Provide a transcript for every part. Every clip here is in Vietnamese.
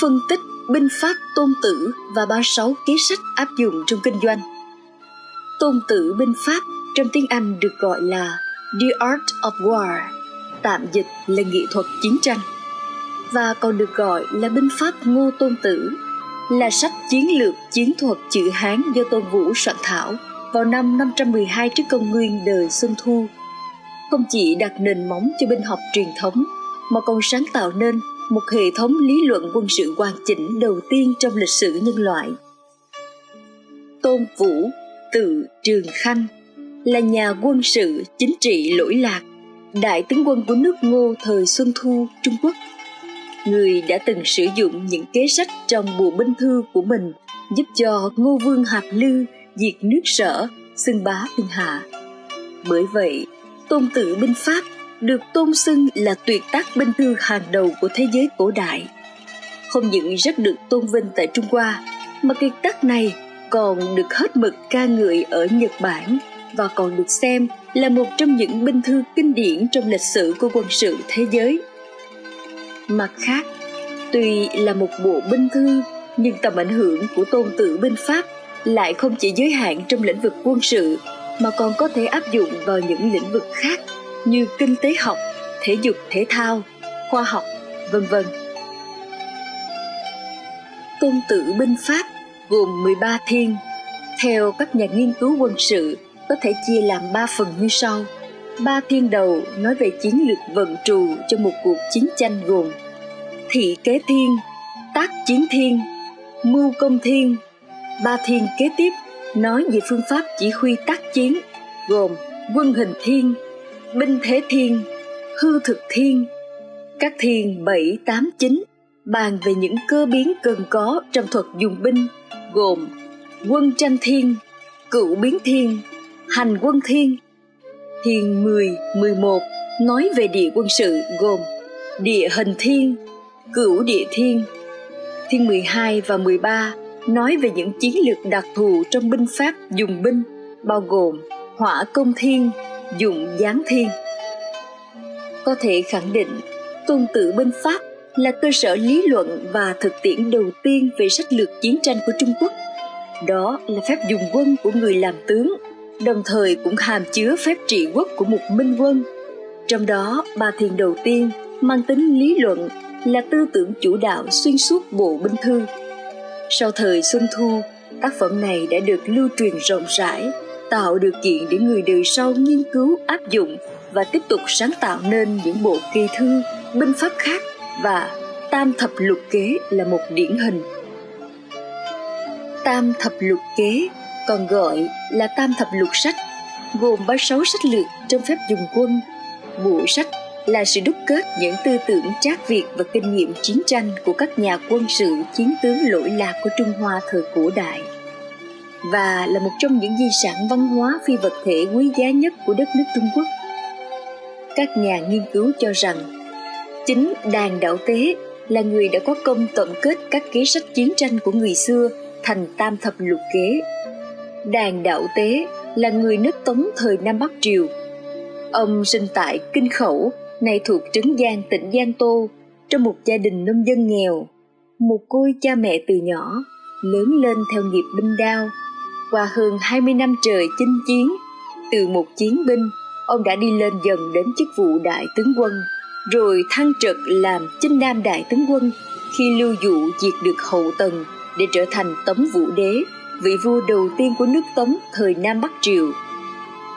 phân tích binh pháp tôn tử và 36 kế sách áp dụng trong kinh doanh. Tôn tử binh pháp trong tiếng Anh được gọi là The Art of War, tạm dịch là nghệ thuật chiến tranh, và còn được gọi là binh pháp Ngô Tôn Tử, là sách chiến lược chiến thuật chữ Hán do Tôn Vũ soạn thảo vào năm 512 trước công nguyên đời Xuân Thu. Không chỉ đặt nền móng cho binh học truyền thống, mà còn sáng tạo nên một hệ thống lý luận quân sự hoàn chỉnh đầu tiên trong lịch sử nhân loại. Tôn Vũ, tự Trường Khanh, là nhà quân sự chính trị lỗi lạc, đại tướng quân của nước Ngô thời Xuân Thu, Trung Quốc. Người đã từng sử dụng những kế sách trong bộ binh thư của mình giúp cho Ngô Vương Hạp Lư diệt nước sở, xưng bá thiên hạ. Bởi vậy, tôn tử binh Pháp được tôn xưng là tuyệt tác binh thư hàng đầu của thế giới cổ đại. Không những rất được tôn vinh tại Trung Hoa, mà kiệt tác này còn được hết mực ca ngợi ở Nhật Bản và còn được xem là một trong những binh thư kinh điển trong lịch sử của quân sự thế giới. Mặt khác, tuy là một bộ binh thư nhưng tầm ảnh hưởng của tôn tử binh Pháp lại không chỉ giới hạn trong lĩnh vực quân sự mà còn có thể áp dụng vào những lĩnh vực khác như kinh tế học, thể dục thể thao, khoa học, vân vân. Tôn tử binh Pháp gồm 13 thiên. Theo các nhà nghiên cứu quân sự, có thể chia làm 3 phần như sau. Ba thiên đầu nói về chiến lược vận trù cho một cuộc chiến tranh gồm thị kế thiên, tác chiến thiên, mưu công thiên. Ba thiên kế tiếp nói về phương pháp chỉ huy tác chiến gồm quân hình thiên, binh thế thiên, hư thực thiên. Các thiên 7, 8, 9 bàn về những cơ biến cần có trong thuật dùng binh gồm quân tranh thiên, cựu biến thiên, hành quân thiên. Thiên 10, 11 nói về địa quân sự gồm địa hình thiên, cửu địa thiên. Thiên 12 và 13 nói về những chiến lược đặc thù trong binh pháp dùng binh bao gồm hỏa công thiên, dụng giáng thiên. Có thể khẳng định, tôn tự binh pháp là cơ sở lý luận và thực tiễn đầu tiên về sách lược chiến tranh của Trung Quốc. Đó là phép dùng quân của người làm tướng, đồng thời cũng hàm chứa phép trị quốc của một minh quân. Trong đó, ba thiền đầu tiên mang tính lý luận là tư tưởng chủ đạo xuyên suốt bộ binh thư. Sau thời Xuân Thu, tác phẩm này đã được lưu truyền rộng rãi tạo điều kiện để người đời sau nghiên cứu, áp dụng và tiếp tục sáng tạo nên những bộ kỳ thư, binh pháp khác và tam thập lục kế là một điển hình. Tam thập lục kế còn gọi là tam thập lục sách, gồm 36 sách lược trong phép dùng quân. Bộ sách là sự đúc kết những tư tưởng trác việt và kinh nghiệm chiến tranh của các nhà quân sự, chiến tướng lỗi lạc của Trung Hoa thời cổ đại và là một trong những di sản văn hóa phi vật thể quý giá nhất của đất nước Trung Quốc. Các nhà nghiên cứu cho rằng chính đàn đạo tế là người đã có công tổng kết các kế sách chiến tranh của người xưa thành tam thập lục kế. Đàn đạo tế là người nước Tống thời Nam Bắc Triều. Ông sinh tại Kinh Khẩu, nay thuộc Trấn Giang, tỉnh Giang Tô, trong một gia đình nông dân nghèo. Một côi cha mẹ từ nhỏ, lớn lên theo nghiệp binh đao, qua hơn 20 năm trời chinh chiến, từ một chiến binh, ông đã đi lên dần đến chức vụ đại tướng quân, rồi thăng trật làm chinh nam đại tướng quân khi lưu dụ diệt được hậu tần để trở thành tống vũ đế, vị vua đầu tiên của nước Tống thời Nam Bắc Triều.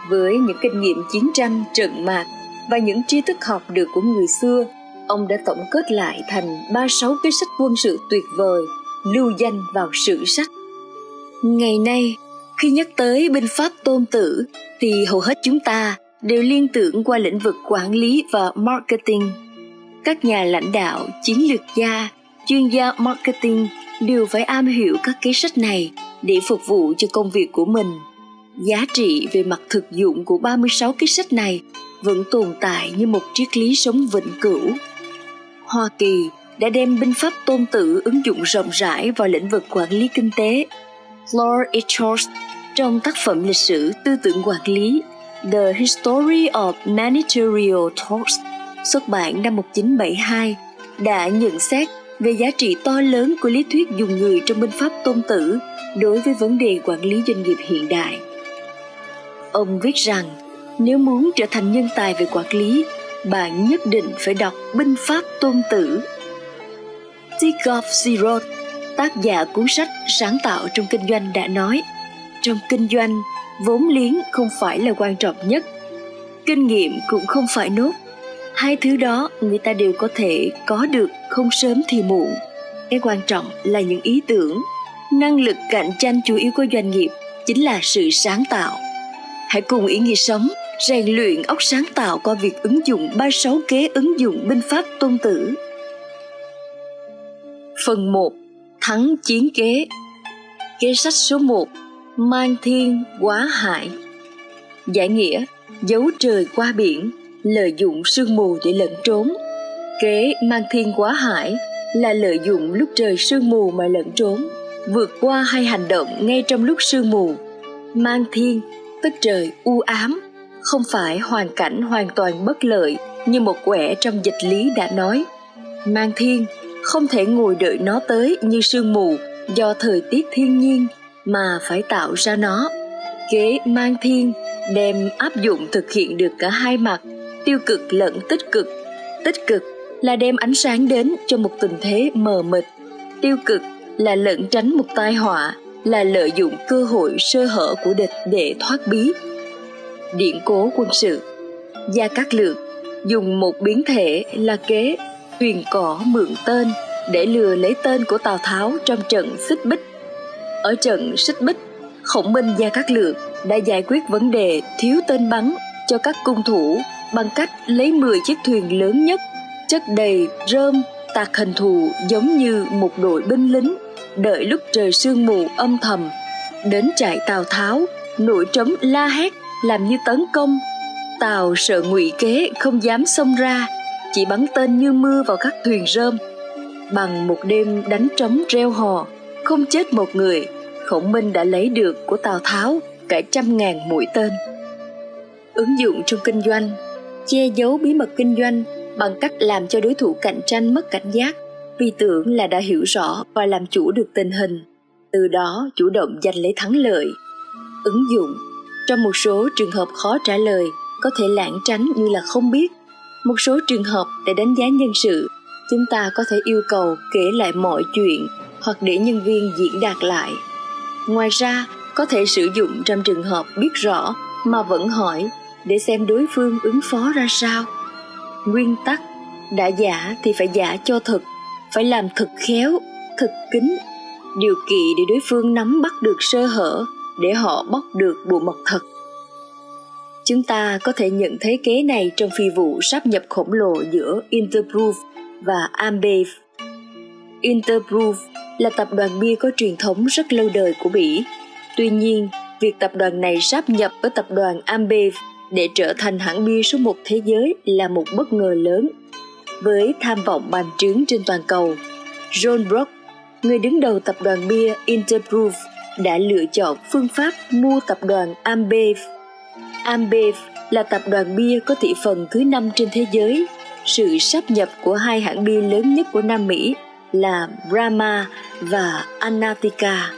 Với những kinh nghiệm chiến tranh trận mạc và những tri thức học được của người xưa, ông đã tổng kết lại thành 36 cái sách quân sự tuyệt vời, lưu danh vào sử sách. Ngày nay, khi nhắc tới binh pháp tôn tử thì hầu hết chúng ta đều liên tưởng qua lĩnh vực quản lý và marketing. Các nhà lãnh đạo, chiến lược gia, chuyên gia marketing đều phải am hiểu các kế sách này để phục vụ cho công việc của mình. Giá trị về mặt thực dụng của 36 kế sách này vẫn tồn tại như một triết lý sống vĩnh cửu. Hoa Kỳ đã đem binh pháp tôn tử ứng dụng rộng rãi vào lĩnh vực quản lý kinh tế. Lord Echors trong tác phẩm lịch sử tư tưởng quản lý The History of Managerial Thoughts xuất bản năm 1972 đã nhận xét về giá trị to lớn của lý thuyết dùng người trong binh pháp tôn tử đối với vấn đề quản lý doanh nghiệp hiện đại. Ông viết rằng, nếu muốn trở thành nhân tài về quản lý, bạn nhất định phải đọc binh pháp tôn tử. Tikov Sirot, tác giả cuốn sách sáng tạo trong kinh doanh đã nói, trong kinh doanh, vốn liếng không phải là quan trọng nhất, kinh nghiệm cũng không phải nốt. Hai thứ đó người ta đều có thể có được không sớm thì muộn. Cái quan trọng là những ý tưởng, năng lực cạnh tranh chủ yếu của doanh nghiệp chính là sự sáng tạo. Hãy cùng ý nghĩa sống rèn luyện óc sáng tạo qua việc ứng dụng 36 kế ứng dụng binh pháp tôn tử. Phần 1. Thắng chiến kế. Kế sách số 1 Mang thiên quá hại. Giải nghĩa, Giấu trời qua biển, Lợi dụng sương mù để lẩn trốn. Kế mang thiên quá hải Là lợi dụng lúc trời sương mù mà lẩn trốn, Vượt qua hay hành động ngay trong lúc sương mù. Mang thiên, tức trời u ám, không phải hoàn cảnh hoàn toàn bất lợi như một quẻ trong dịch lý đã nói. Mang thiên không thể ngồi đợi nó tới như sương mù do thời tiết thiên nhiên mà phải tạo ra nó. Kế mang thiên, đem áp dụng thực hiện được cả hai mặt, tiêu cực lẫn tích cực. Tích cực là đem ánh sáng đến cho một tình thế mờ mịt. Tiêu cực là lẩn tránh một tai họa, là lợi dụng cơ hội sơ hở của địch để thoát bí điện cố quân sự gia cát lượng dùng một biến thể là kế thuyền cỏ mượn tên để lừa lấy tên của tào tháo trong trận xích bích. Ở trận xích bích, khổng minh gia cát lượng đã giải quyết vấn đề thiếu tên bắn cho các cung thủ bằng cách lấy 10 chiếc thuyền lớn nhất, chất đầy rơm, tạc hình thù giống như một đội binh lính, đợi lúc trời sương mù âm thầm, đến trại tào tháo, nổi trống la hét, làm như tấn công. Tào sợ ngụy kế không dám xông ra chỉ bắn tên như mưa vào các thuyền rơm. Bằng một đêm đánh trống reo hò, không chết một người, khổng minh đã lấy được của tào tháo cả trăm ngàn mũi tên. Ứng dụng trong kinh doanh, che giấu bí mật kinh doanh bằng cách làm cho đối thủ cạnh tranh mất cảnh giác, vì tưởng là đã hiểu rõ và làm chủ được tình hình. Từ đó chủ động giành lấy thắng lợi. Ứng dụng, trong một số trường hợp khó trả lời, có thể lãng tránh như là không biết một số trường hợp để đánh giá nhân sự, chúng ta có thể yêu cầu kể lại mọi chuyện hoặc để nhân viên diễn đạt lại. Ngoài ra, có thể sử dụng trong trường hợp biết rõ mà vẫn hỏi để xem đối phương ứng phó ra sao. Nguyên tắc, đã giả thì phải giả cho thật phải làm thật khéo thật kín điều kỳ để đối phương nắm bắt được sơ hở, để họ bóc được bộ mật thật chúng ta có thể nhận thấy kế này trong phi vụ sáp nhập khổng lồ giữa Interproof và Ambev. Interproof là tập đoàn bia có truyền thống rất lâu đời của Bỉ. Tuy nhiên, việc tập đoàn này sáp nhập với tập đoàn Ambev để trở thành hãng bia số một thế giới là một bất ngờ lớn. Với tham vọng bàn trướng trên toàn cầu, John Brock, người đứng đầu tập đoàn bia Interproof, đã lựa chọn phương pháp mua tập đoàn Ambev. Ambev là tập đoàn bia có thị phần thứ năm trên thế giới. Sự sáp nhập của hai hãng bia lớn nhất của Nam Mỹ là Brahma và Anatica.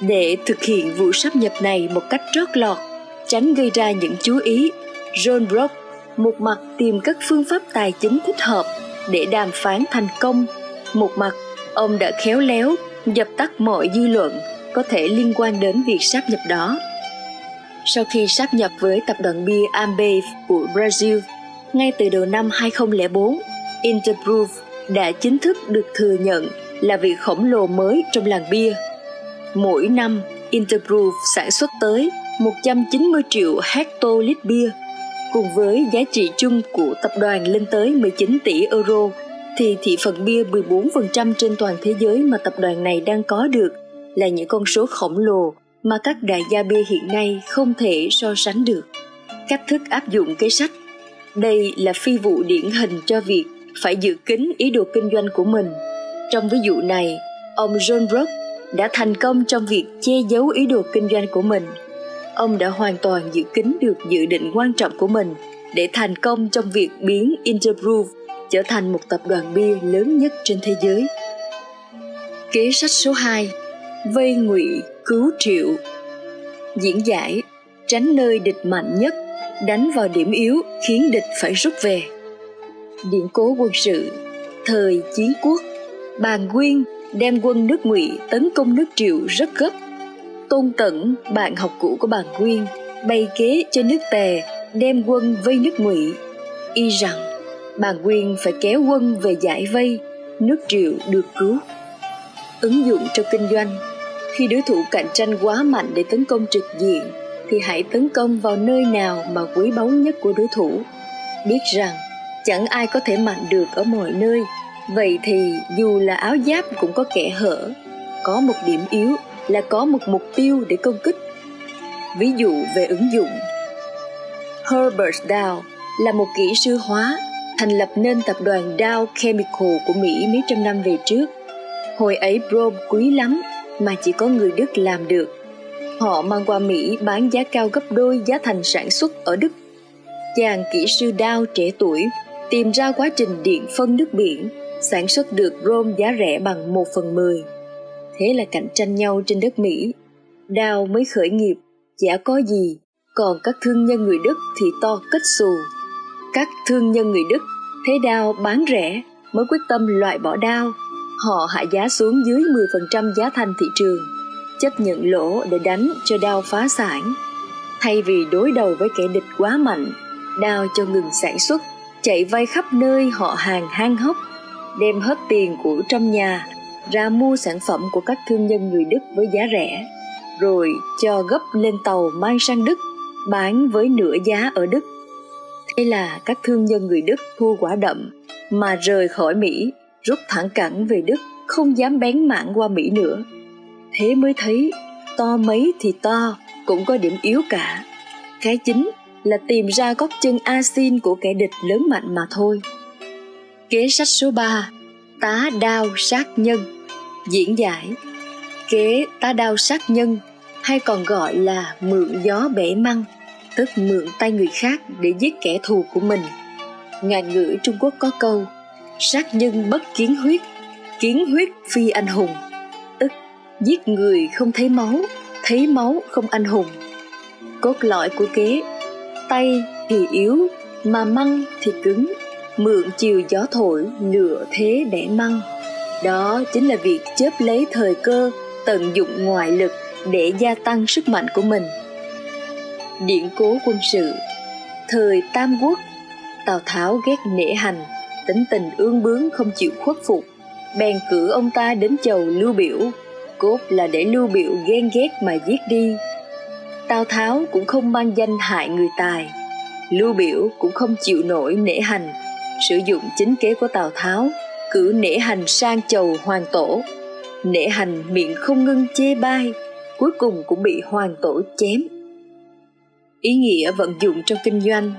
Để thực hiện vụ sáp nhập này một cách trót lọt, tránh gây ra những chú ý, John Brock một mặt tìm các phương pháp tài chính thích hợp để đàm phán thành công, một mặt ông đã khéo léo dập tắt mọi dư luận có thể liên quan đến việc sáp nhập đó. Sau khi sáp nhập với tập đoàn bia Ambev của Brazil, ngay từ đầu năm 2004, Interproof đã chính thức được thừa nhận là vị khổng lồ mới trong làng bia. Mỗi năm, Interproof sản xuất tới 190 triệu hectolít bia. Cùng với giá trị chung của tập đoàn lên tới 19 tỷ euro, thì thị phần bia 14% trên toàn thế giới mà tập đoàn này đang có được là những con số khổng lồ mà các đại gia bia hiện nay không thể so sánh được. Cách thức áp dụng kế sách đây là phi vụ điển hình cho việc phải giữ kín ý đồ kinh doanh của mình. Trong ví dụ này, ông John Brook đã thành công trong việc che giấu ý đồ kinh doanh của mình. Ông đã hoàn toàn giữ kín được dự định quan trọng của mình để thành công trong việc biến Interbrew trở thành một tập đoàn bia lớn nhất trên thế giới. Kế sách số 2 Vây ngụy cứu triệu. Diễn giải Tránh nơi địch mạnh nhất Đánh vào điểm yếu khiến địch phải rút về. Điện cố quân sự Thời chiến quốc Bàn Nguyên đem quân nước ngụy tấn công nước triệu rất gấp. Tôn Tẩn, bạn học cũ của bàn Nguyên bày kế cho nước tề đem quân vây nước ngụy. Y rằng bàn Nguyên phải kéo quân về giải vây nước triệu được cứu. Ứng dụng trong kinh doanh khi đối thủ cạnh tranh quá mạnh để tấn công trực diện, thì hãy tấn công vào nơi nào mà quý báu nhất của đối thủ. Biết rằng, chẳng ai có thể mạnh được ở mọi nơi. Vậy thì, dù là áo giáp cũng có kẻ hở. Có một điểm yếu là có một mục tiêu để công kích. Ví dụ về ứng dụng. Herbert dow là một kỹ sư hóa, thành lập nên tập đoàn dow chemical của mỹ mấy trăm năm về trước. Hồi ấy brom quý lắm mà chỉ có người Đức làm được. Họ mang qua Mỹ bán giá cao gấp đôi giá thành sản xuất ở Đức. Chàng kỹ sư đao trẻ tuổi tìm ra quá trình điện phân nước biển, sản xuất được rôm giá rẻ bằng 1 phần 10. Thế là cạnh tranh nhau trên đất Mỹ. Đao mới khởi nghiệp, chả có gì, còn các thương nhân người Đức thì to kết xù. Các thương nhân người Đức thấy đao bán rẻ mới quyết tâm loại bỏ đao Họ hạ giá xuống dưới 10% giá thành thị trường, chấp nhận lỗ để đánh cho Dow phá sản. Thay vì đối đầu với kẻ địch quá mạnh, Dow cho ngừng sản xuất, chạy vay khắp nơi họ hàng hang hốc, đem hết tiền của trong nhà ra mua sản phẩm của các thương nhân người Đức với giá rẻ, rồi cho gấp lên tàu mang sang Đức, bán với nửa giá ở Đức. Thế là các thương nhân người Đức thua quả đậm mà rời khỏi Mỹ rút thẳng cẳng về Đức, không dám bén mảng qua Mỹ nữa. Thế mới thấy, to mấy thì to, cũng có điểm yếu cả. Cái chính là tìm ra góc chân asin của kẻ địch lớn mạnh mà thôi. Kế sách số 3 Tá đao sát nhân Diễn giải Kế tá đao sát nhân hay còn gọi là mượn gió bể măng tức mượn tay người khác để giết kẻ thù của mình. Ngạn ngữ Trung Quốc có câu sát nhân bất kiến huyết kiến huyết phi anh hùng. Tức, giết người không thấy máu thấy máu không anh hùng. Cốt lõi của kế, tay thì yếu, mà măng thì cứng. Mượn chiều gió thổi lựa thế để măng. Đó chính là việc chớp lấy thời cơ, tận dụng ngoại lực để gia tăng sức mạnh của mình. Điện cố quân sự, thời tam quốc, tào tháo ghét nể hành tính tình ương bướng không chịu khuất phục. Bèn cử ông ta đến chầu lưu biểu. Cốt là để lưu biểu ghen ghét mà giết đi. Tào tháo cũng không mang danh hại người tài. Lưu biểu cũng không chịu nổi nể hành. Sử dụng chính kế của tào tháo, cử nể hành sang chầu hoàng tổ. Nể hành miệng không ngưng chê bai, cuối cùng cũng bị hoàng tổ chém. Ý nghĩa vận dụng trong kinh doanh.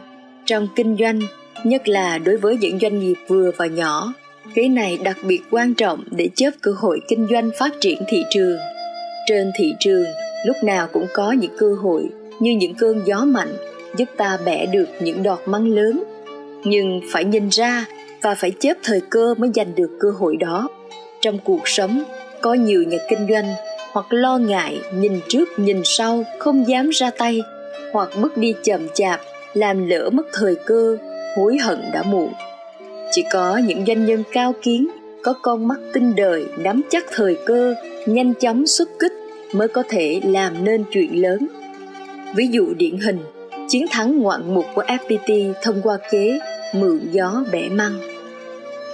Trong kinh doanh nhất là đối với những doanh nghiệp vừa và nhỏ. Cái này đặc biệt quan trọng để chớp cơ hội kinh doanh phát triển thị trường. Trên thị trường, lúc nào cũng có những cơ hội như những cơn gió mạnh giúp ta bẻ được những đọt măng lớn. Nhưng phải nhìn ra và phải chớp thời cơ mới giành được cơ hội đó. Trong cuộc sống, có nhiều nhà kinh doanh hoặc lo ngại nhìn trước nhìn sau không dám ra tay hoặc bước đi chậm chạp làm lỡ mất thời cơ hối hận đã muộn. Chỉ có những doanh nhân cao kiến, có con mắt tinh đời, nắm chắc thời cơ, nhanh chóng xuất kích mới có thể làm nên chuyện lớn. Ví dụ điển hình, chiến thắng ngoạn mục của FPT thông qua kế mượn gió bẻ măng.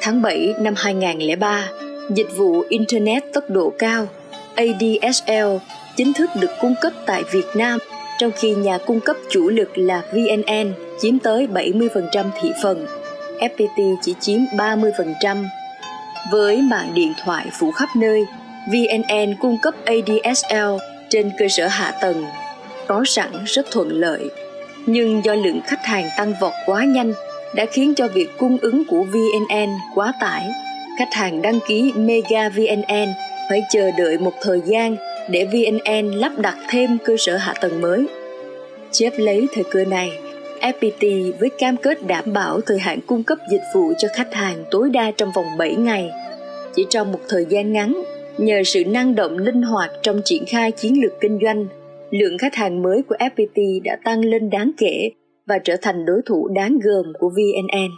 Tháng 7 năm 2003 dịch vụ Internet tốc độ cao ADSL chính thức được cung cấp tại Việt Nam, trong khi nhà cung cấp chủ lực là VNN chiếm tới 70% thị phần, FPT chỉ chiếm 30%. Với mạng điện thoại phủ khắp nơi, VNN cung cấp ADSL trên cơ sở hạ tầng có sẵn rất thuận lợi. Nhưng do lượng khách hàng tăng vọt quá nhanh đã khiến cho việc cung ứng của VNN quá tải. Khách hàng đăng ký Mega VNN phải chờ đợi một thời gian để VNN lắp đặt thêm cơ sở hạ tầng mới. Chép lấy thời cơ này, FPT với cam kết đảm bảo thời hạn cung cấp dịch vụ cho khách hàng tối đa trong vòng 7 ngày. Chỉ trong một thời gian ngắn, nhờ sự năng động linh hoạt trong triển khai chiến lược kinh doanh, lượng khách hàng mới của FPT đã tăng lên đáng kể và trở thành đối thủ đáng gờm của VNN.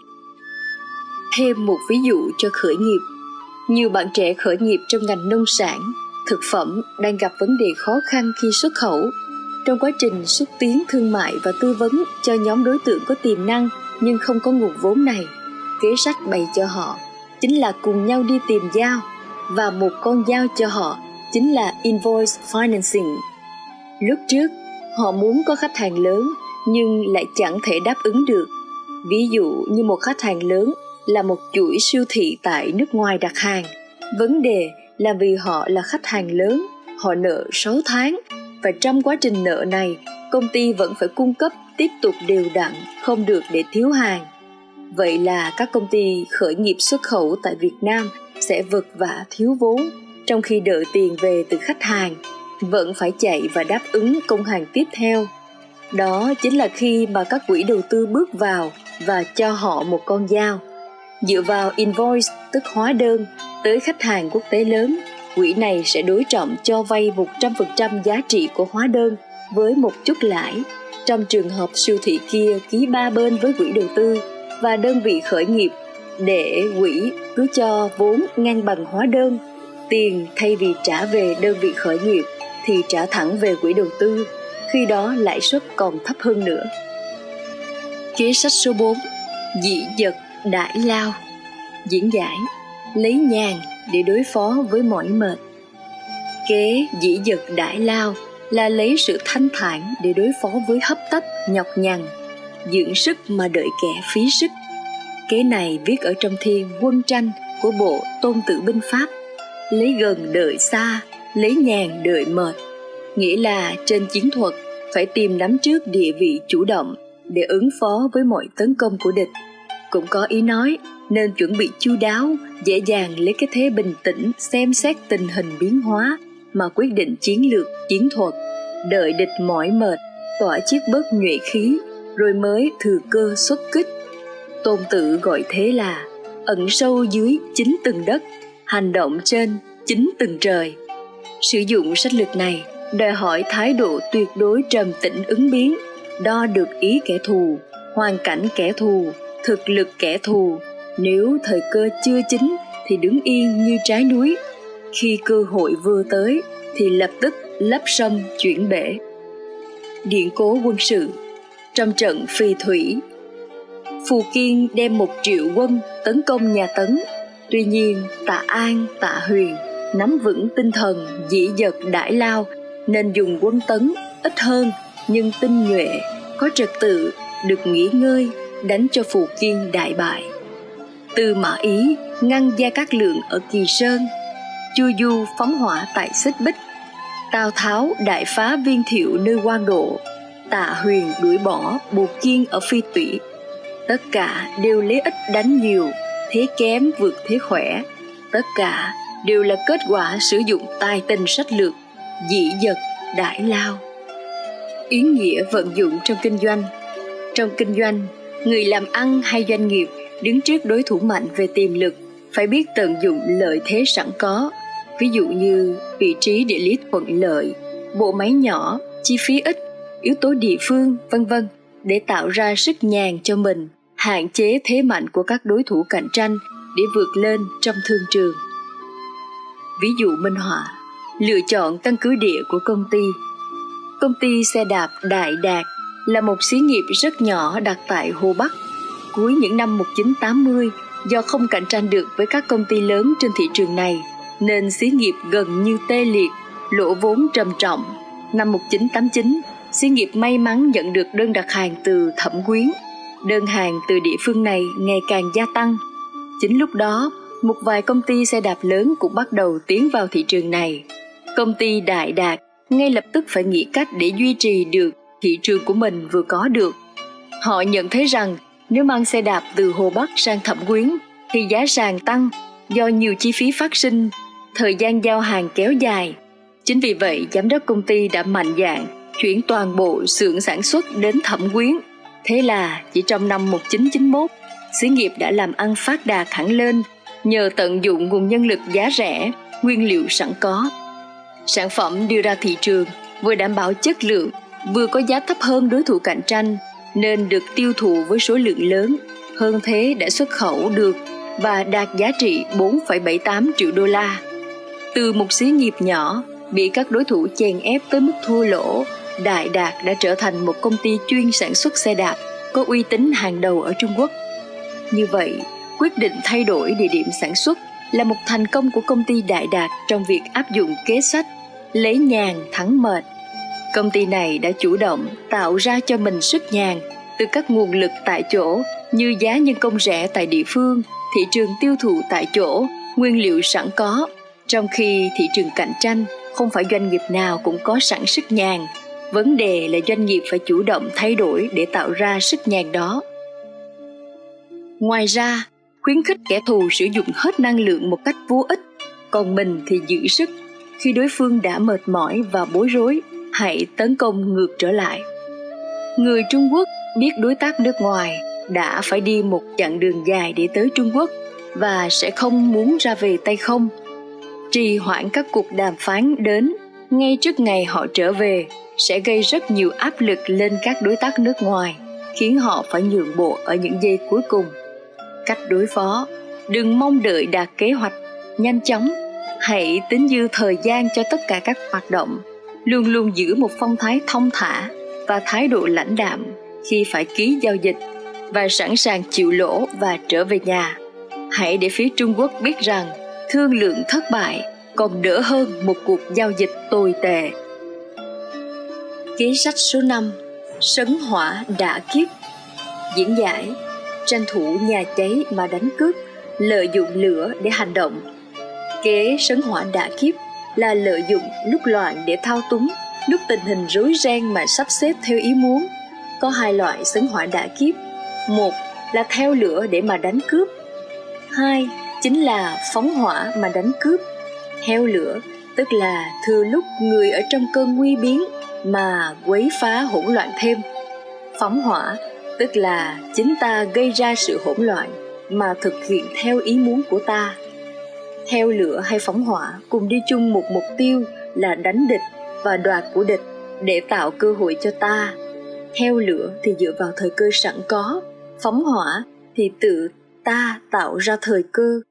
Thêm một ví dụ cho khởi nghiệp. Nhiều bạn trẻ khởi nghiệp trong ngành nông sản, thực phẩm đang gặp vấn đề khó khăn khi xuất khẩu. Trong quá trình xúc tiến thương mại và tư vấn cho nhóm đối tượng có tiềm năng nhưng không có nguồn vốn này, kế sách bày cho họ chính là cùng nhau đi tìm giao và một con dao cho họ chính là invoice financing. Lúc trước, họ muốn có khách hàng lớn nhưng lại chẳng thể đáp ứng được. Ví dụ như một khách hàng lớn là một chuỗi siêu thị tại nước ngoài đặt hàng. Vấn đề là vì họ là khách hàng lớn, họ nợ 6 tháng và trong quá trình nợ này, công ty vẫn phải cung cấp tiếp tục đều đặn, không được để thiếu hàng. Vậy là các công ty khởi nghiệp xuất khẩu tại Việt Nam sẽ vật vả thiếu vốn, trong khi đợi tiền về từ khách hàng, vẫn phải chạy và đáp ứng công hàng tiếp theo. Đó chính là khi mà các quỹ đầu tư bước vào và cho họ một con dao. Dựa vào invoice tức hóa đơn tới khách hàng quốc tế lớn, quỹ này sẽ đối trọng cho vay 100% giá trị của hóa đơn với một chút lãi. Trong trường hợp siêu thị kia ký ba bên với quỹ đầu tư và đơn vị khởi nghiệp để quỹ cứ cho vốn ngang bằng hóa đơn, tiền thay vì trả về đơn vị khởi nghiệp thì trả thẳng về quỹ đầu tư, khi đó lãi suất còn thấp hơn nữa. Kế sách số 4 dị vật đại lao. Diễn giải, lấy nhàn để đối phó với mỏi mệt. Kế dĩ dật đại lao là lấy sự thanh thản để đối phó với hấp tấp, nhọc nhằn, dưỡng sức mà đợi kẻ phí sức. Kế này viết ở trong thiên quân tranh của bộ tôn tử binh pháp. Lấy gần đợi xa, lấy nhàn đợi mệt, nghĩa là trên chiến thuật phải tìm nắm trước địa vị chủ động để ứng phó với mọi tấn công của địch cũng có ý nói, nên chuẩn bị chu đáo, dễ dàng lấy cái thế bình tĩnh, xem xét tình hình biến hóa, mà quyết định chiến lược, chiến thuật. Đợi địch mỏi mệt, tỏa chiếc bớt nhuệ khí, rồi mới thừa cơ xuất kích. Tôn tử gọi thế là ẩn sâu dưới chính từng đất, hành động trên chính từng trời. Sử dụng sách lược này, đòi hỏi thái độ tuyệt đối trầm tĩnh ứng biến, đo được ý kẻ thù, hoàn cảnh kẻ thù thực lực kẻ thù. Nếu thời cơ chưa chín thì đứng yên như trái núi. Khi cơ hội vừa tới thì lập tức lấp sông chuyển bể. Điện cố quân sự, trong trận phi thủy, phù kiên đem một triệu quân tấn công nhà tấn. Tuy nhiên, tạ an, tạ huyền nắm vững tinh thần dĩ dật đãi lao, nên dùng quân tấn ít hơn, nhưng tinh nhuệ, có trật tự, được nghỉ ngơi đánh cho phù kiên đại bại. Tư mã ý, ngăn gia cát lượng ở kỳ sơn, chu du phóng hỏa tại xích bích, tào tháo đại phá viên thiệu nơi quan độ tạ huyền đuổi bỏ bồ kiên ở phi tủy. Tất cả đều lấy ít đánh nhiều, thế kém vượt thế khỏe. Tất cả đều là kết quả sử dụng tài tình sách lược, dĩ dật đại lao. Ý nghĩa vận dụng trong kinh doanh. Trong kinh doanh người làm ăn hay doanh nghiệp đứng trước đối thủ mạnh về tiềm lực phải biết tận dụng lợi thế sẵn có. Ví dụ như vị trí địa lý thuận lợi, bộ máy nhỏ, chi phí ít, yếu tố địa phương, vân vân, để tạo ra sức nhàn cho mình, hạn chế thế mạnh của các đối thủ cạnh tranh để vượt lên trong thương trường. Ví dụ minh họa, lựa chọn căn cứ địa của công ty. Công ty xe đạp đại đạt là một xí nghiệp rất nhỏ đặt tại Hồ Bắc. Cuối những năm 1980, do không cạnh tranh được với các công ty lớn trên thị trường này, nên xí nghiệp gần như tê liệt, lỗ vốn trầm trọng. Năm 1989, xí nghiệp may mắn nhận được đơn đặt hàng từ Thẩm Quyến. Đơn hàng từ địa phương này ngày càng gia tăng. Chính lúc đó, một vài công ty xe đạp lớn cũng bắt đầu tiến vào thị trường này. Công ty Đại Đạt ngay lập tức phải nghĩ cách để duy trì được thị trường của mình vừa có được. Họ nhận thấy rằng nếu mang xe đạp từ Hồ Bắc sang Thẩm Quyến thì giá sàn tăng do nhiều chi phí phát sinh, thời gian giao hàng kéo dài. Chính vì vậy, giám đốc công ty đã mạnh dạn chuyển toàn bộ xưởng sản xuất đến Thẩm Quyến. Thế là chỉ trong năm 1991, xí nghiệp đã làm ăn phát đạt hẳn lên nhờ tận dụng nguồn nhân lực giá rẻ, nguyên liệu sẵn có. Sản phẩm đưa ra thị trường vừa đảm bảo chất lượng, vừa có giá thấp hơn đối thủ cạnh tranh nên được tiêu thụ với số lượng lớn, hơn thế đã xuất khẩu được và đạt giá trị 4,78 triệu đô la. Từ một xí nghiệp nhỏ bị các đối thủ chèn ép tới mức thua lỗ, Đại Đạt đã trở thành một công ty chuyên sản xuất xe đạp có uy tín hàng đầu ở Trung Quốc. Như vậy, quyết định thay đổi địa điểm sản xuất là một thành công của công ty Đại Đạt trong việc áp dụng kế sách lấy nhàn thắng mệt. Công ty này đã chủ động tạo ra cho mình sức nhàn từ các nguồn lực tại chỗ như giá nhân công rẻ tại địa phương, thị trường tiêu thụ tại chỗ, nguyên liệu sẵn có, trong khi thị trường cạnh tranh không phải doanh nghiệp nào cũng có sẵn sức nhàn. Vấn đề là doanh nghiệp phải chủ động thay đổi để tạo ra sức nhàn đó. Ngoài ra, khuyến khích kẻ thù sử dụng hết năng lượng một cách vô ích, còn mình thì giữ sức. Khi đối phương đã mệt mỏi và bối rối, hãy tấn công ngược trở lại. Người Trung Quốc biết đối tác nước ngoài đã phải đi một chặng đường dài để tới Trung Quốc và sẽ không muốn ra về tay không. Trì hoãn các cuộc đàm phán đến ngay trước ngày họ trở về sẽ gây rất nhiều áp lực lên các đối tác nước ngoài, khiến họ phải nhượng bộ ở những giây cuối cùng. Cách đối phó, đừng mong đợi đạt kế hoạch nhanh chóng, hãy tính dư thời gian cho tất cả các hoạt động, luôn luôn giữ một phong thái thông thả và thái độ lãnh đạm khi phải ký giao dịch và sẵn sàng chịu lỗ và trở về nhà. Hãy để phía Trung Quốc biết rằng thương lượng thất bại còn đỡ hơn một cuộc giao dịch tồi tệ. Ký sách số 5 Sấn hỏa đã kiếp Diễn giải, Tranh thủ nhà cháy mà đánh cướp, Lợi dụng lửa để hành động Kế sấn hỏa đã kiếp là lợi dụng lúc loạn để thao túng, lúc tình hình rối ren mà sắp xếp theo ý muốn. Có hai loại sấn hỏa đã kiếp. Một là theo lửa để mà đánh cướp. Hai chính là phóng hỏa mà đánh cướp. Theo lửa, tức là thừa lúc người ở trong cơn nguy biến mà quấy phá hỗn loạn thêm. Phóng hỏa, tức là chính ta gây ra sự hỗn loạn mà thực hiện theo ý muốn của ta theo lửa hay phóng hỏa cùng đi chung một mục tiêu là đánh địch và đoạt của địch để tạo cơ hội cho ta. Theo lửa thì dựa vào thời cơ sẵn có, phóng hỏa thì tự ta tạo ra thời cơ.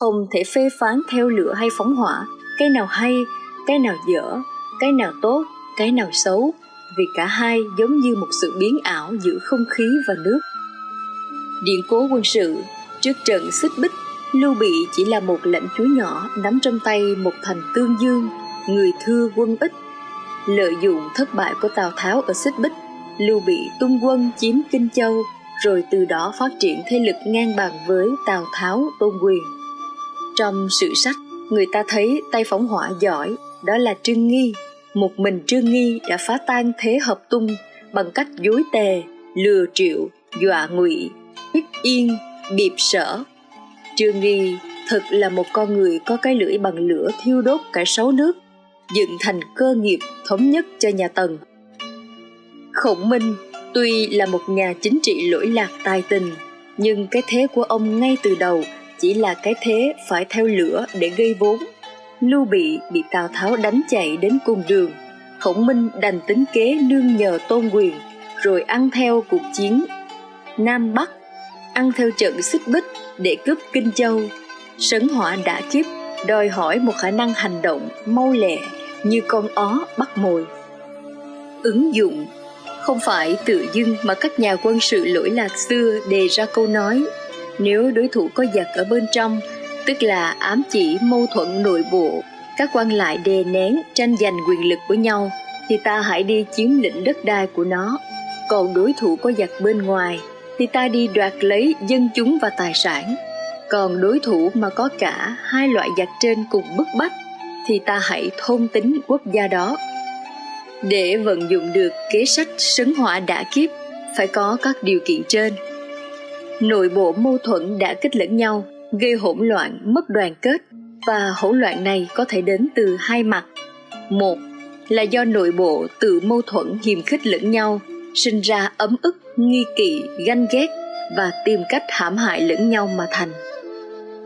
Không thể phê phán theo lửa hay phóng hỏa, cái nào hay, cái nào dở, cái nào tốt, cái nào xấu, vì cả hai giống như một sự biến ảo giữa không khí và nước. Điện cố quân sự trước trận xích bích lưu bị chỉ là một lãnh chúa nhỏ nắm trong tay một thành tương dương, người thưa quân ít. Lợi dụng thất bại của tào tháo ở xích bích, lưu bị tung quân chiếm kinh châu, rồi từ đó phát triển thế lực ngang bằng với tào tháo, tôn quyền. Trong sử sách, người ta thấy tay phóng hỏa giỏi, đó là trương nghi. Một mình trương nghi đã phá tan thế hợp tung bằng cách dối tề, lừa triệu, dọa ngụy ích yên, điệp sở trương nghi thực là một con người có cái lưỡi bằng lửa thiêu đốt cả sáu nước, dựng thành cơ nghiệp thống nhất cho nhà tần. Khổng minh tuy là một nhà chính trị lỗi lạc tài tình, nhưng cái thế của ông ngay từ đầu chỉ là cái thế phải theo lửa để gây vốn. Lưu bị bị tào tháo đánh chạy đến cùng đường, khổng minh đành tính kế nương nhờ tôn quyền, rồi ăn theo cuộc chiến. Nam bắc ăn theo trận xích bích để cướp kinh châu. Sấn hỏa đã kiếp đòi hỏi một khả năng hành động mau lẹ như con ó bắt mồi. Ứng dụng, không phải tự dưng mà các nhà quân sự lỗi lạc xưa đề ra câu nói, nếu đối thủ có giặc ở bên trong, tức là ám chỉ mâu thuẫn nội bộ, các quan lại đè nén tranh giành quyền lực của nhau, thì ta hãy đi chiếm lĩnh đất đai của nó. Còn đối thủ có giặc bên ngoài thì ta đi đoạt lấy dân chúng và tài sản. Còn đối thủ mà có cả hai loại giặc trên cùng bức bách, thì ta hãy thôn tính quốc gia đó. Để vận dụng được kế sách sấn hỏa đã kiếp, phải có các điều kiện trên. Nội bộ mâu thuẫn đã kích lẫn nhau, gây hỗn loạn, mất đoàn kết, và hỗn loạn này có thể đến từ hai mặt. Một là do nội bộ tự mâu thuẫn hiềm khích lẫn nhau sinh ra ấm ức, nghi kỵ, ganh ghét và tìm cách hãm hại lẫn nhau mà thành.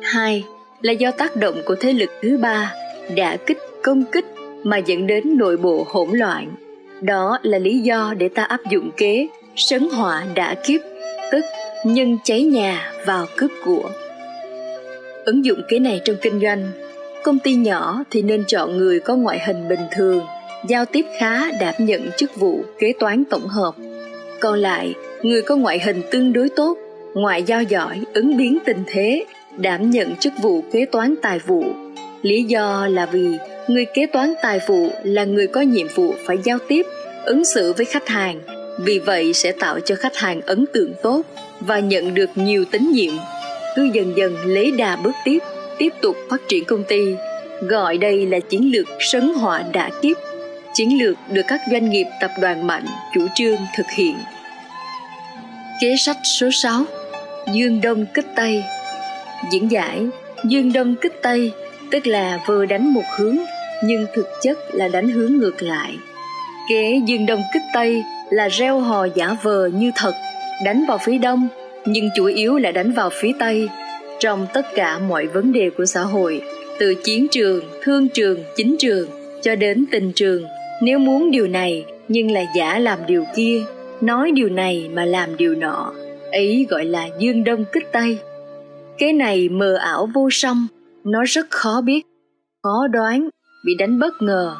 Hai là do tác động của thế lực thứ ba đã kích, công kích mà dẫn đến nội bộ hỗn loạn. Đó là lý do để ta áp dụng kế sấn họa đã kiếp, tức nhân cháy nhà vào cướp của. Ứng dụng kế này trong kinh doanh, công ty nhỏ thì nên chọn người có ngoại hình bình thường giao tiếp khá đảm nhận chức vụ, kế toán tổng hợp. Còn lại, người có ngoại hình tương đối tốt, ngoại giao giỏi, ứng biến tình thế, đảm nhận chức vụ kế toán tài vụ. Lý do là vì người kế toán tài vụ là người có nhiệm vụ phải giao tiếp, ứng xử với khách hàng. Vì vậy sẽ tạo cho khách hàng ấn tượng tốt và nhận được nhiều tín nhiệm. Cứ dần dần lấy đà bước tiếp tiếp tục phát triển công ty. Gọi đây là chiến lược sấn họa đã kiếp chiến lược được các doanh nghiệp tập đoàn mạnh chủ trương thực hiện. Kế sách số 6 dương đông kích tây. Diễn giải, dương đông kích tây tức là vừa đánh một hướng nhưng thực chất là đánh hướng ngược lại. Kế dương đông kích tây là reo hò giả vờ như thật, đánh vào phía đông, nhưng chủ yếu là đánh vào phía tây. Trong tất cả mọi vấn đề của xã hội, từ chiến trường, thương trường, chính trường cho đến tình trường nếu muốn điều này, nhưng là giả làm điều kia, nói điều này mà làm điều nọ, ấy gọi là dương đông kích tây. Cái này mờ ảo vô song, nó rất khó biết, khó đoán, bị đánh bất ngờ.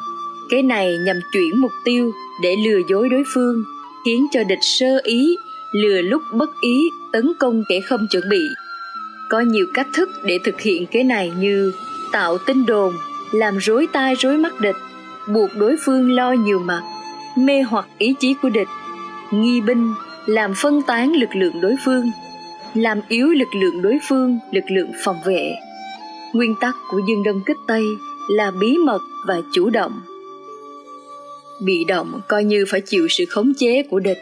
Cái này nhằm chuyển mục tiêu để lừa dối đối phương, khiến cho địch sơ ý, lừa lúc bất ý, tấn công kẻ không chuẩn bị. Có nhiều cách thức để thực hiện cái này như tạo tin đồn, làm rối tai rối mắt địch buộc đối phương lo nhiều mặt, mê hoặc ý chí của địch, nghi binh, làm phân tán lực lượng đối phương, làm yếu lực lượng đối phương, lực lượng phòng vệ. Nguyên tắc của dương đông kích tây là bí mật và chủ động. Bị động coi như phải chịu sự khống chế của địch.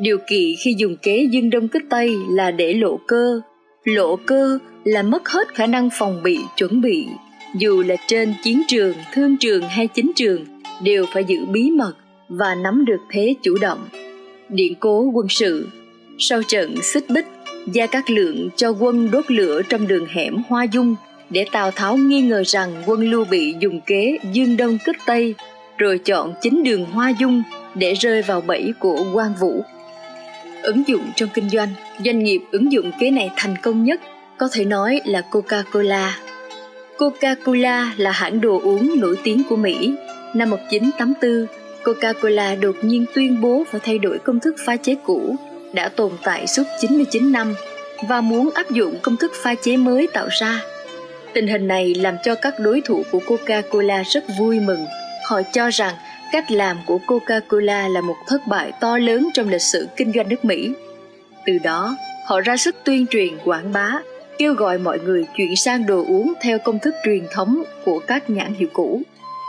Điều kỳ khi dùng kế dương đông kích tây là để lộ cơ. Lộ cơ là mất hết khả năng phòng bị, chuẩn bị dù là trên chiến trường, thương trường hay chính trường, đều phải giữ bí mật và nắm được thế chủ động. Điện cố quân sự, sau trận xích bích, gia cát lượng cho quân đốt lửa trong đường hẻm hoa dung để tào tháo nghi ngờ rằng quân lưu bị dùng kế dương đông kích tây, rồi chọn chính đường hoa dung để rơi vào bẫy của quan vũ. Ứng dụng trong kinh doanh doanh nghiệp ứng dụng kế này thành công nhất, có thể nói là coca-cola coca-cola là hãng đồ uống nổi tiếng của mỹ năm 1984 Coca-Cola đột nhiên tuyên bố phải thay đổi công thức pha chế cũ đã tồn tại suốt 99 năm và muốn áp dụng công thức pha chế mới tạo ra. Tình hình này làm cho các đối thủ của Coca-Cola rất vui mừng. Họ cho rằng cách làm của Coca-Cola là một thất bại to lớn trong lịch sử kinh doanh nước Mỹ. Từ đó, họ ra sức tuyên truyền quảng bá, kêu gọi mọi người chuyển sang đồ uống theo công thức truyền thống của các nhãn hiệu cũ.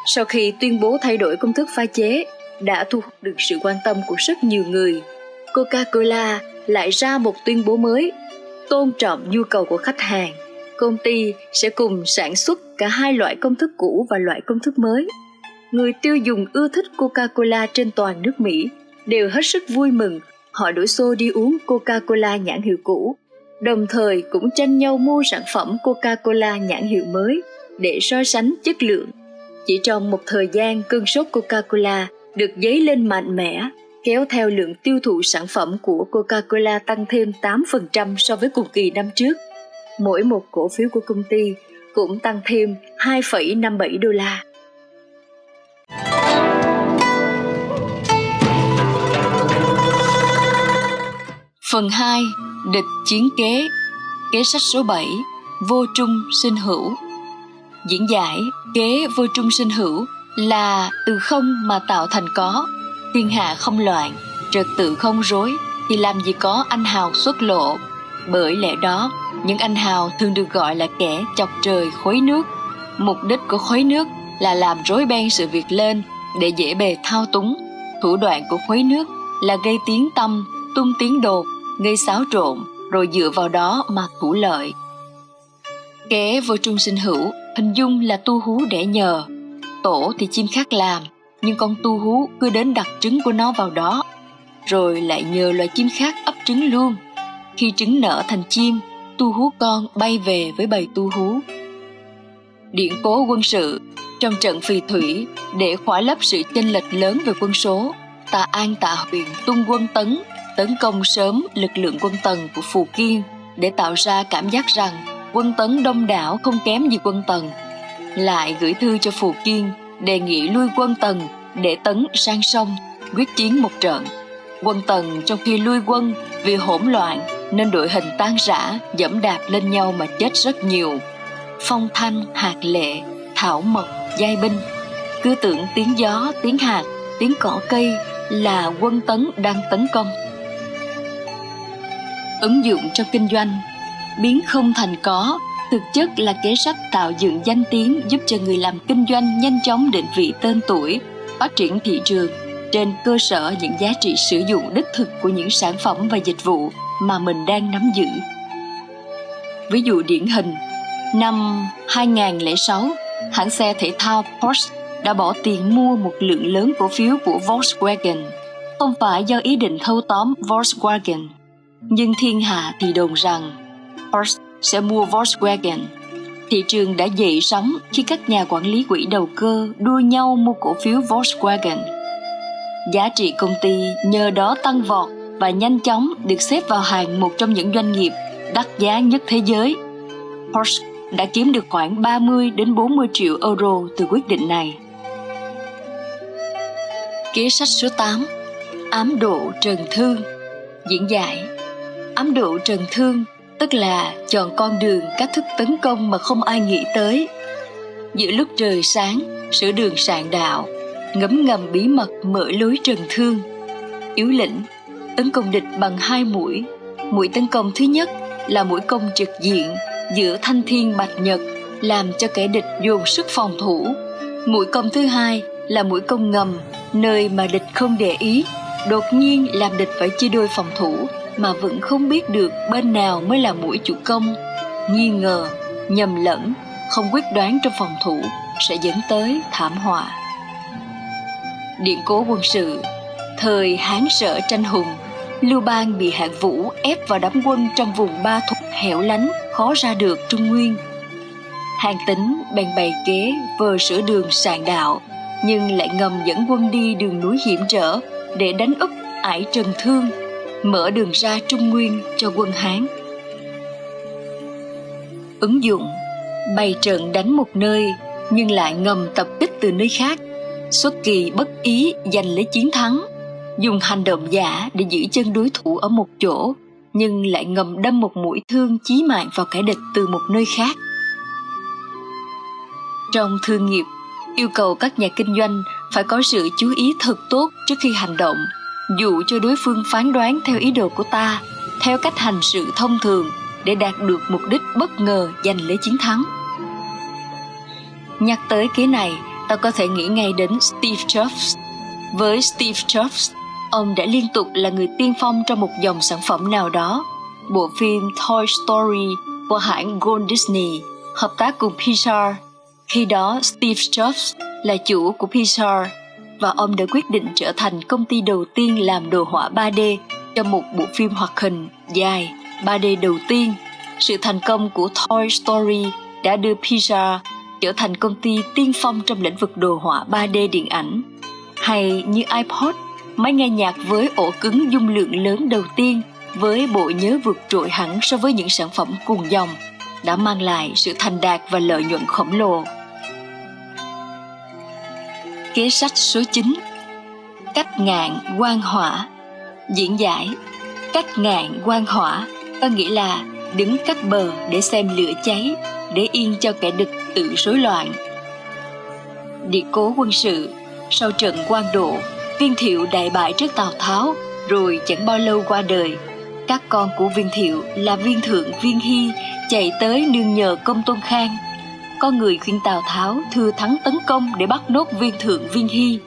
Sau khi tuyên bố thay đổi công thức pha chế, đã thu hút được sự quan tâm của rất nhiều người. Coca-Cola lại ra một tuyên bố mới, tôn trọng nhu cầu của khách hàng. Công ty sẽ cùng sản xuất cả hai loại công thức cũ và loại công thức mới. Người tiêu dùng ưa thích Coca-Cola trên toàn nước Mỹ đều hết sức vui mừng, họ đổ xô đi uống Coca-Cola nhãn hiệu cũ, đồng thời cũng tranh nhau mua sản phẩm Coca-Cola nhãn hiệu mới để so sánh chất lượng chỉ trong một thời gian cơn sốt Coca-Cola được dấy lên mạnh mẽ, kéo theo lượng tiêu thụ sản phẩm của Coca-Cola tăng thêm 8% so với cùng kỳ năm trước. Mỗi một cổ phiếu của công ty cũng tăng thêm 2,57 đô la. Phần 2. Địch chiến kế Kế sách số 7 Vô trung sinh hữu. Diễn giải, kế vô trung sinh hữu là từ không mà tạo thành có. Thiên hạ không loạn, trật tự không rối, thì làm gì có anh hào xuất lộ. Bởi lẽ đó, những anh hào thường được gọi là kẻ chọc trời khối nước. Mục đích của khối nước là làm rối beng sự việc lên để dễ bề thao túng. Thủ đoạn của khối nước là gây tiếng tâm tung tiếng đột gây xáo trộn rồi dựa vào đó mà thủ lợi kế vô trung sinh hữu hình dung là tu hú để nhờ tổ thì chim khác làm nhưng con tu hú cứ đến đặt trứng của nó vào đó rồi lại nhờ loài chim khác ấp trứng luôn. Khi trứng nở thành chim, tu hú con bay về với bầy tu hú. Điện cố quân sự trong trận phì thủy để khỏa lấp sự chênh lệch lớn về quân số, tà An Tạ Huyền tung quân tấn, tấn công sớm lực lượng quân Tần của Phù Kiên để tạo ra cảm giác rằng quân tấn đông đảo không kém gì quân Tần. Lại gửi thư cho Phù Kiên đề nghị lui quân Tần để tấn sang sông, quyết chiến một trận. Quân Tần trong khi lui quân vì hỗn loạn nên đội hình tan rã, dẫm đạp lên nhau mà chết rất nhiều. Phong thanh, hạt lệ, thảo mộc, giai binh. Cứ tưởng tiếng gió, tiếng hạt, tiếng cỏ cây là quân tấn đang tấn công. Ứng dụng trong kinh doanh. Biến không thành có thực chất là kế sách tạo dựng danh tiếng giúp cho người làm kinh doanh nhanh chóng định vị tên tuổi, phát triển thị trường. Trên cơ sở những giá trị sử dụng đích thực của những sản phẩm và dịch vụ mà mình đang nắm giữ. Ví dụ điển hình, năm 2006, hãng xe thể thao Porsche đã bỏ tiền mua một lượng lớn cổ phiếu của Volkswagen, không phải do ý định thâu tóm Volkswagen, nhưng thiên hạ thì đồn rằng Porsche sẽ mua Volkswagen. Thị trường đã dậy sóng khi các nhà quản lý quỹ đầu cơ đua nhau mua cổ phiếu Volkswagen. Giá trị công ty nhờ đó tăng vọt và nhanh chóng được xếp vào hàng một trong những doanh nghiệp đắt giá nhất thế giới. Porsche đã kiếm được khoảng 30 đến 40 triệu euro từ quyết định này. Kế sách số 8 Ám độ Trần Thương Diễn giải Ám độ Trần Thương tức là chọn con đường cách thức tấn công mà không ai nghĩ tới. Giữa lúc trời sáng, sửa đường sạn đạo, ngấm ngầm bí mật mở lối Trần Thương. Yếu lĩnh, tấn công địch bằng hai mũi. Mũi tấn công thứ nhất là mũi công trực diện giữa thanh thiên bạch nhật làm cho kẻ địch dồn sức phòng thủ. Mũi công thứ hai là mũi công ngầm nơi mà địch không để ý, đột nhiên làm địch phải chia đôi phòng thủ mà vẫn không biết được bên nào mới là mũi chủ công. Nghi ngờ, nhầm lẫn, không quyết đoán trong phòng thủ sẽ dẫn tới thảm họa. Điện cố quân sự Thời Hán sợ tranh hùng Lưu Bang bị hạng vũ ép vào đám quân trong vùng ba thục hẻo lánh khó ra được Trung Nguyên. Hàng tính bèn bày kế vờ sửa đường sàn đạo nhưng lại ngầm dẫn quân đi đường núi hiểm trở để đánh úp ải Trần Thương, mở đường ra Trung Nguyên cho quân Hán. Ứng dụng bày trận đánh một nơi nhưng lại ngầm tập kích từ nơi khác, xuất kỳ bất ý giành lấy chiến thắng, dùng hành động giả để giữ chân đối thủ ở một chỗ nhưng lại ngầm đâm một mũi thương chí mạng vào kẻ địch từ một nơi khác. Trong thương nghiệp, yêu cầu các nhà kinh doanh phải có sự chú ý thật tốt trước khi hành động dụ cho đối phương phán đoán theo ý đồ của ta, theo cách hành sự thông thường, để đạt được mục đích bất ngờ giành lấy chiến thắng. Nhắc tới kế này, ta có thể nghĩ ngay đến steve jobs. Với steve jobs, ông đã liên tục là người tiên phong trong một dòng sản phẩm nào đó. Bộ phim toy story của hãng Walt Disney hợp tác cùng Pixar. Khi đó, Steve Jobs là chủ của Pixar và ông đã quyết định trở thành công ty đầu tiên làm đồ họa 3D cho một bộ phim hoạt hình dài 3D đầu tiên. Sự thành công của Toy Story đã đưa Pixar trở thành công ty tiên phong trong lĩnh vực đồ họa 3D điện ảnh. Hay như iPod, máy nghe nhạc với ổ cứng dung lượng lớn đầu tiên với bộ nhớ vượt trội hẳn so với những sản phẩm cùng dòng đã mang lại sự thành đạt và lợi nhuận khổng lồ. Kế sách số 9 Cách ngạn quan hỏa. Diễn giải. Cách ngạn quan hỏa. Có nghĩa là đứng cách bờ để xem lửa cháy, để yên cho kẻ địch tự rối loạn. địa cố quân sự. Sau trận quan độ, viên thiệu đại bại trước Tào Tháo, rồi chẳng bao lâu qua đời. Các con của viên thiệu là viên thượng viên hy chạy tới nương nhờ công tôn khang có người khuyên Tào Tháo thừa thắng tấn công để bắt nốt viên thượng viên hy.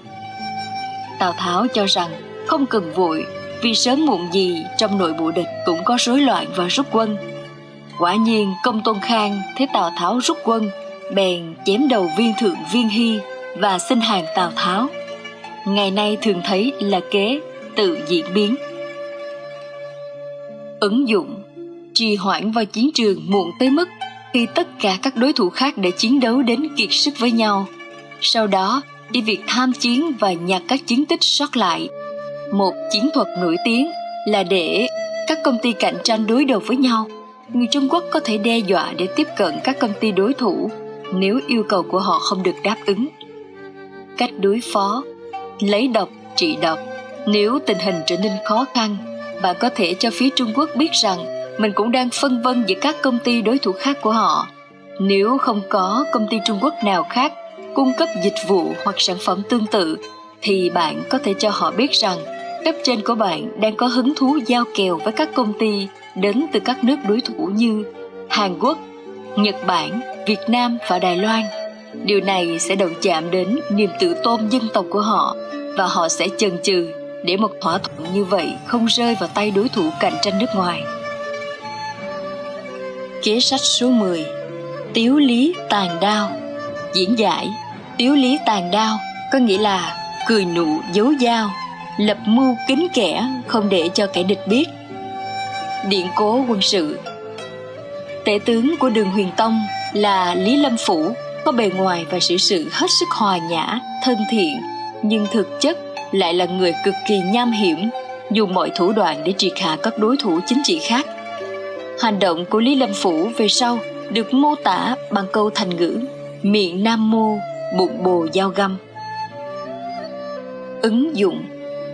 Tào Tháo cho rằng không cần vội, vì sớm muộn gì trong nội bộ địch cũng có rối loạn và rút quân. Quả nhiên, công tôn khang thấy Tào Tháo rút quân, bèn chém đầu viên thượng viên hy và xin hàng Tào Tháo. Ngày nay thường thấy là kế tự diễn biến ứng dụng, trì hoãn vào chiến trường muộn tới mức khi tất cả các đối thủ khác đã chiến đấu đến kiệt sức với nhau. Sau đó, đi việc tham chiến và nhặt các chiến tích sót lại. Một chiến thuật nổi tiếng là để các công ty cạnh tranh đối đầu với nhau. Người trung quốc có thể đe dọa để tiếp cận các công ty đối thủ nếu yêu cầu của họ không được đáp ứng. Cách đối phó, lấy độc, trị độc. Nếu tình hình trở nên khó khăn, bạn có thể cho phía trung quốc biết rằng mình cũng đang phân vân giữa các công ty đối thủ khác của họ nếu không có công ty trung quốc nào khác cung cấp dịch vụ hoặc sản phẩm tương tự, thì bạn có thể cho họ biết rằng cấp trên của bạn đang có hứng thú giao kèo với các công ty đến từ các nước đối thủ như hàn quốc, nhật bản, việt nam và đài loan điều này sẽ động chạm đến niềm tự tôn dân tộc của họ và họ sẽ chần chừ để một thỏa thuận như vậy không rơi vào tay đối thủ cạnh tranh nước ngoài. Kế sách số 10 Tiếu lý tàn đao Diễn giải Tiếu lý tàn đao có nghĩa là cười nụ giấu dao, lập mưu kính kẻ không để cho kẻ địch biết. Điện cố quân sự Tể tướng của đường huyền tông là Lý Lâm Phủ có bề ngoài và sự sự hết sức hòa nhã, thân thiện, nhưng thực chất lại là người cực kỳ nham hiểm, dùng mọi thủ đoạn để triệt hạ các đối thủ chính trị khác. Hành động của Lý Lâm Phủ về sau được mô tả bằng câu thành ngữ miệng nam mô, bụng bồ dao găm. Ứng dụng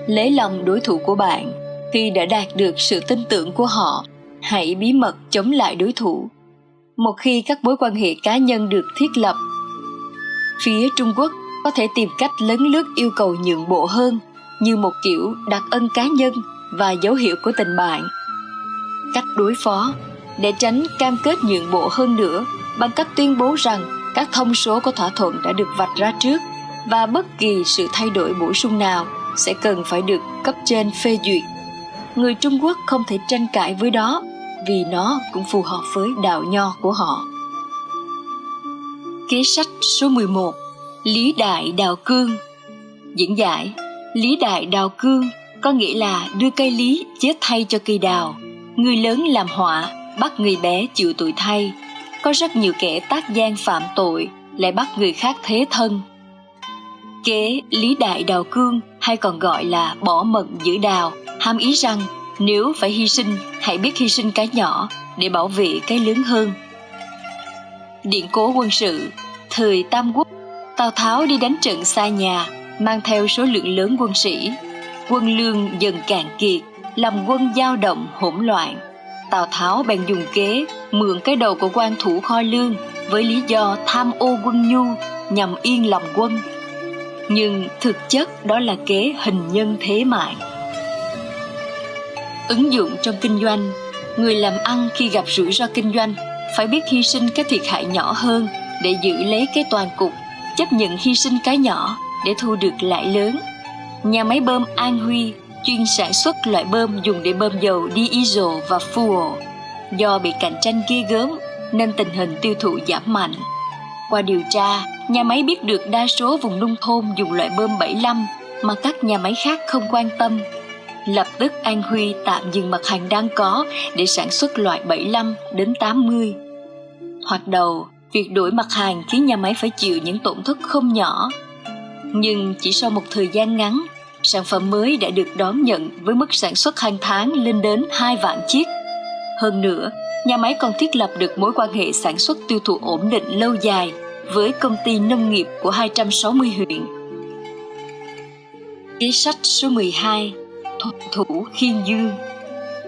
Lấy lòng đối thủ của bạn. Khi đã đạt được sự tin tưởng của họ hãy bí mật chống lại đối thủ. Một khi các mối quan hệ cá nhân được thiết lập phía trung quốc có thể tìm cách lấn lướt yêu cầu nhượng bộ hơn như một kiểu đặt ân cá nhân và dấu hiệu của tình bạn cách đối phó, để tránh cam kết nhượng bộ hơn nữa bằng cách tuyên bố rằng các thông số của thỏa thuận đã được vạch ra trước và bất kỳ sự thay đổi bổ sung nào sẽ cần phải được cấp trên phê duyệt. Người Trung Quốc không thể tranh cãi với đó vì nó cũng phù hợp với đạo nho của họ. Kế sách số 11 Lý Đại Đào Cương Diễn giải, Lý Đại Đào Cương có nghĩa là đưa cây lý chết thay cho cây đào. Người lớn làm họa, bắt người bé chịu tội thay. Có rất nhiều kẻ tác gian phạm tội, lại bắt người khác thế thân. Kế Lý Đại Đào Cương hay còn gọi là bỏ mận giữ đào, hàm ý rằng nếu phải hy sinh, hãy biết hy sinh cái nhỏ để bảo vệ cái lớn hơn. Điện cố quân sự Thời Tam Quốc Tào Tháo đi đánh trận xa nhà, mang theo số lượng lớn quân sĩ. Quân lương dần cạn kiệt, làm quân dao động hỗn loạn. Tào Tháo bèn dùng kế mượn cái đầu của quan thủ kho lương với lý do tham ô quân nhu nhằm yên lòng quân. Nhưng thực chất đó là kế hình nhân thế mạng. Ứng dụng trong kinh doanh, người làm ăn khi gặp rủi ro kinh doanh phải biết hy sinh cái thiệt hại nhỏ hơn để giữ lấy cái toàn cục chấp nhận hy sinh cái nhỏ để thu được lãi lớn. Nhà máy bơm An Huy chuyên sản xuất loại bơm dùng để bơm dầu diesel và fuel. Do bị cạnh tranh ghê gớm nên tình hình tiêu thụ giảm mạnh. Qua điều tra, nhà máy biết được đa số vùng nông thôn dùng loại bơm 75 mà các nhà máy khác không quan tâm. Lập tức An Huy tạm dừng mặt hàng đang có để sản xuất loại 75 đến 80. hoặc đầu, việc đổi mặt hàng khiến nhà máy phải chịu những tổn thất không nhỏ. Nhưng chỉ sau một thời gian ngắn, sản phẩm mới đã được đón nhận với mức sản xuất hàng tháng lên đến 2 vạn chiếc. Hơn nữa, nhà máy còn thiết lập được mối quan hệ sản xuất tiêu thụ ổn định lâu dài với công ty nông nghiệp của 260 huyện. Kế sách số 12 Thuận thủ khiên dương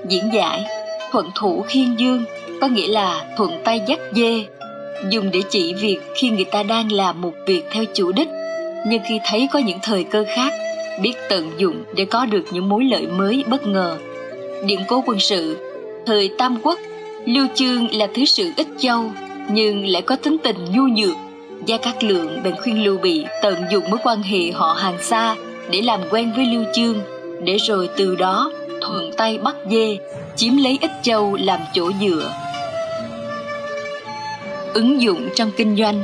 Diễn giải Thuận thủ khiên dương có nghĩa là thuận tay dắt dê dùng để chỉ việc khi người ta đang làm một việc theo chủ đích nhưng khi thấy có những thời cơ khác biết tận dụng để có được những mối lợi mới bất ngờ. Điện cố quân sự, thời tam quốc, lưu chương là thứ sự ít châu, nhưng lại có tính tình nhu nhược, gia cát lượng bèn khuyên lưu bị tận dụng mối quan hệ họ hàng xa để làm quen với lưu chương, để rồi từ đó thuận tay bắt dê, chiếm lấy ít châu làm chỗ dựa. Ứng dụng trong kinh doanh,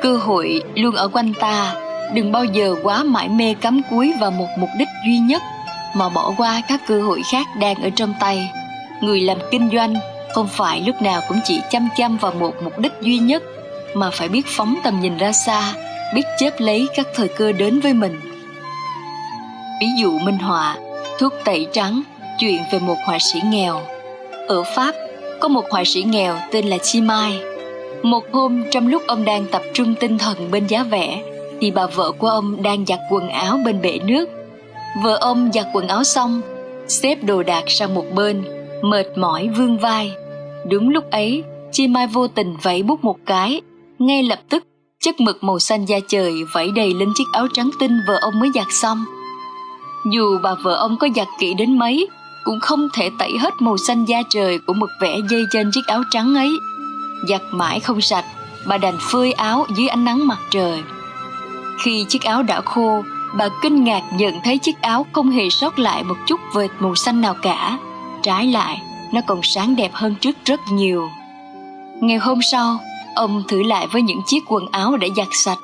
cơ hội luôn ở quanh ta đừng bao giờ quá mãi mê cắm cúi vào một mục đích duy nhất, mà bỏ qua các cơ hội khác đang ở trong tay. Người làm kinh doanh không phải lúc nào cũng chỉ chăm chăm vào một mục đích duy nhất, mà phải biết phóng tầm nhìn ra xa, biết chớp lấy các thời cơ đến với mình. Ví dụ minh họa, thuốc tẩy trắng, chuyện về một họa sĩ nghèo. Ở pháp, có một họa sĩ nghèo tên là chi mai. Một hôm, trong lúc ông đang tập trung tinh thần bên giá vẽ thì bà vợ của ông đang giặt quần áo bên bể nước. Vợ ông giặt quần áo xong, xếp đồ đạc sang một bên, mệt mỏi vương vai. Đúng lúc ấy, chi mai vô tình vẫy bút một cái. Ngay lập tức, chất mực màu xanh da trời vẫy đầy lên chiếc áo trắng tinh vợ ông mới giặt xong. Dù bà vợ ông có giặt kỹ đến mấy, cũng không thể tẩy hết màu xanh da trời của mực vẽ dây trên chiếc áo trắng ấy. Giặt mãi không sạch, bà đành phơi áo dưới ánh nắng mặt trời khi chiếc áo đã khô, bà kinh ngạc nhận thấy chiếc áo không hề sót lại một chút vệt màu xanh nào cả. Trái lại, nó còn sáng đẹp hơn trước rất nhiều. Ngày hôm sau, ông thử lại với những chiếc quần áo đã giặt sạch.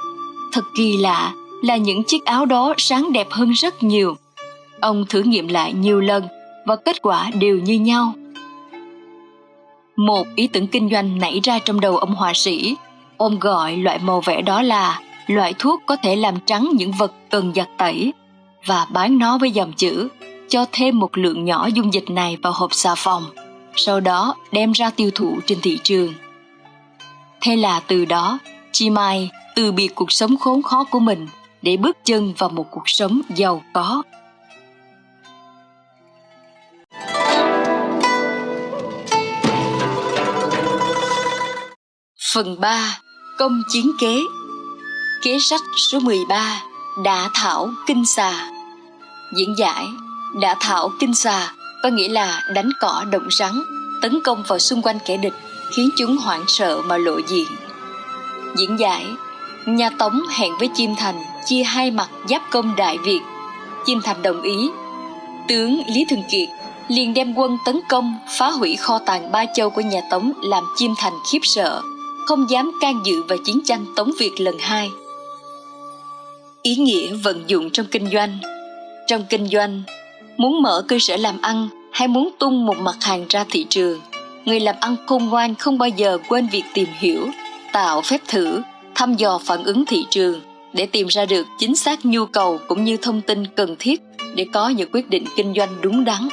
Thật kỳ lạ là những chiếc áo đó sáng đẹp hơn rất nhiều. Ông thử nghiệm lại nhiều lần và kết quả đều như nhau. Một ý tưởng kinh doanh nảy ra trong đầu ông họa sĩ. Ông gọi loại màu vẽ đó là loại thuốc có thể làm trắng những vật cần giặt tẩy và bán nó với dòng chữ, cho thêm một lượng nhỏ dung dịch này vào hộp xà phòng, sau đó đem ra tiêu thụ trên thị trường thế là từ đó chi mai từ biệt cuộc sống khốn khó của mình để bước chân vào một cuộc sống giàu có Phần 3. Công chiến kế Kế sách số 13 đã thảo kinh xà Diễn giải đã thảo kinh xà có nghĩa là đánh cỏ động rắn, tấn công vào xung quanh kẻ địch, khiến chúng hoảng sợ mà lộ diện. Diễn giải Nhà Tống hẹn với Chim Thành chia hai mặt giáp công Đại Việt. Chim Thành đồng ý. Tướng Lý Thường Kiệt liền đem quân tấn công phá hủy kho tàng ba châu của nhà Tống làm Chim Thành khiếp sợ, không dám can dự vào chiến tranh Tống Việt lần hai. Ý nghĩa vận dụng trong kinh doanh Trong kinh doanh, muốn mở cơ sở làm ăn hay muốn tung một mặt hàng ra thị trường người làm ăn khôn ngoan không bao giờ quên việc tìm hiểu tạo phép thử thăm dò phản ứng thị trường để tìm ra được chính xác nhu cầu cũng như thông tin cần thiết để có những quyết định kinh doanh đúng đắn.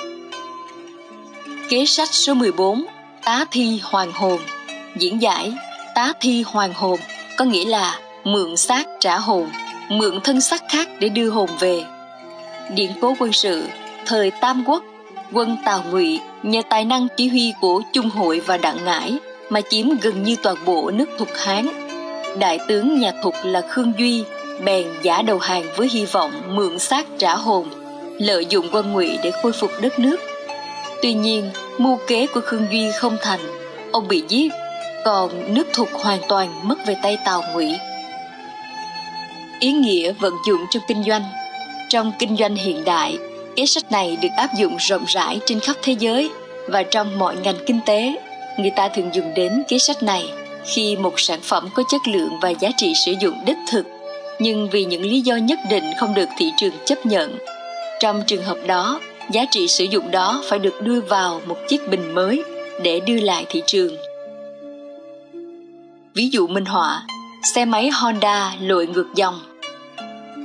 Kế sách số 14 Tá thi hoàng hồn Diễn giải Tá thi hoàng hồn có nghĩa là mượn xác trả hồn, mượn thân xác khác để đưa hồn về. Điển cố quân sự thời Tam Quốc, quân Tào Ngụy nhờ tài năng chỉ huy của Trung Hội và Đặng Ngải mà chiếm gần như toàn bộ nước Thục Hán. Đại tướng nhà Thục là Khương Duy bèn giả đầu hàng với hy vọng mượn xác trả hồn, lợi dụng quân Ngụy để khôi phục đất nước. Tuy nhiên, mưu kế của Khương Duy không thành, ông bị giết, còn nước Thục hoàn toàn mất về tay Tào Ngụy. Ý nghĩa vận dụng trong kinh doanh Trong kinh doanh hiện đại, Kế sách này được áp dụng rộng rãi trên khắp thế giới và trong mọi ngành kinh tế. Người ta thường dùng đến kế sách này khi một sản phẩm có chất lượng và giá trị sử dụng đích thực, nhưng vì những lý do nhất định không được thị trường chấp nhận. Trong trường hợp đó, giá trị sử dụng đó phải được đưa vào một chiếc bình mới để đưa lại thị trường. Ví dụ minh họa, xe máy Honda lội ngược dòng.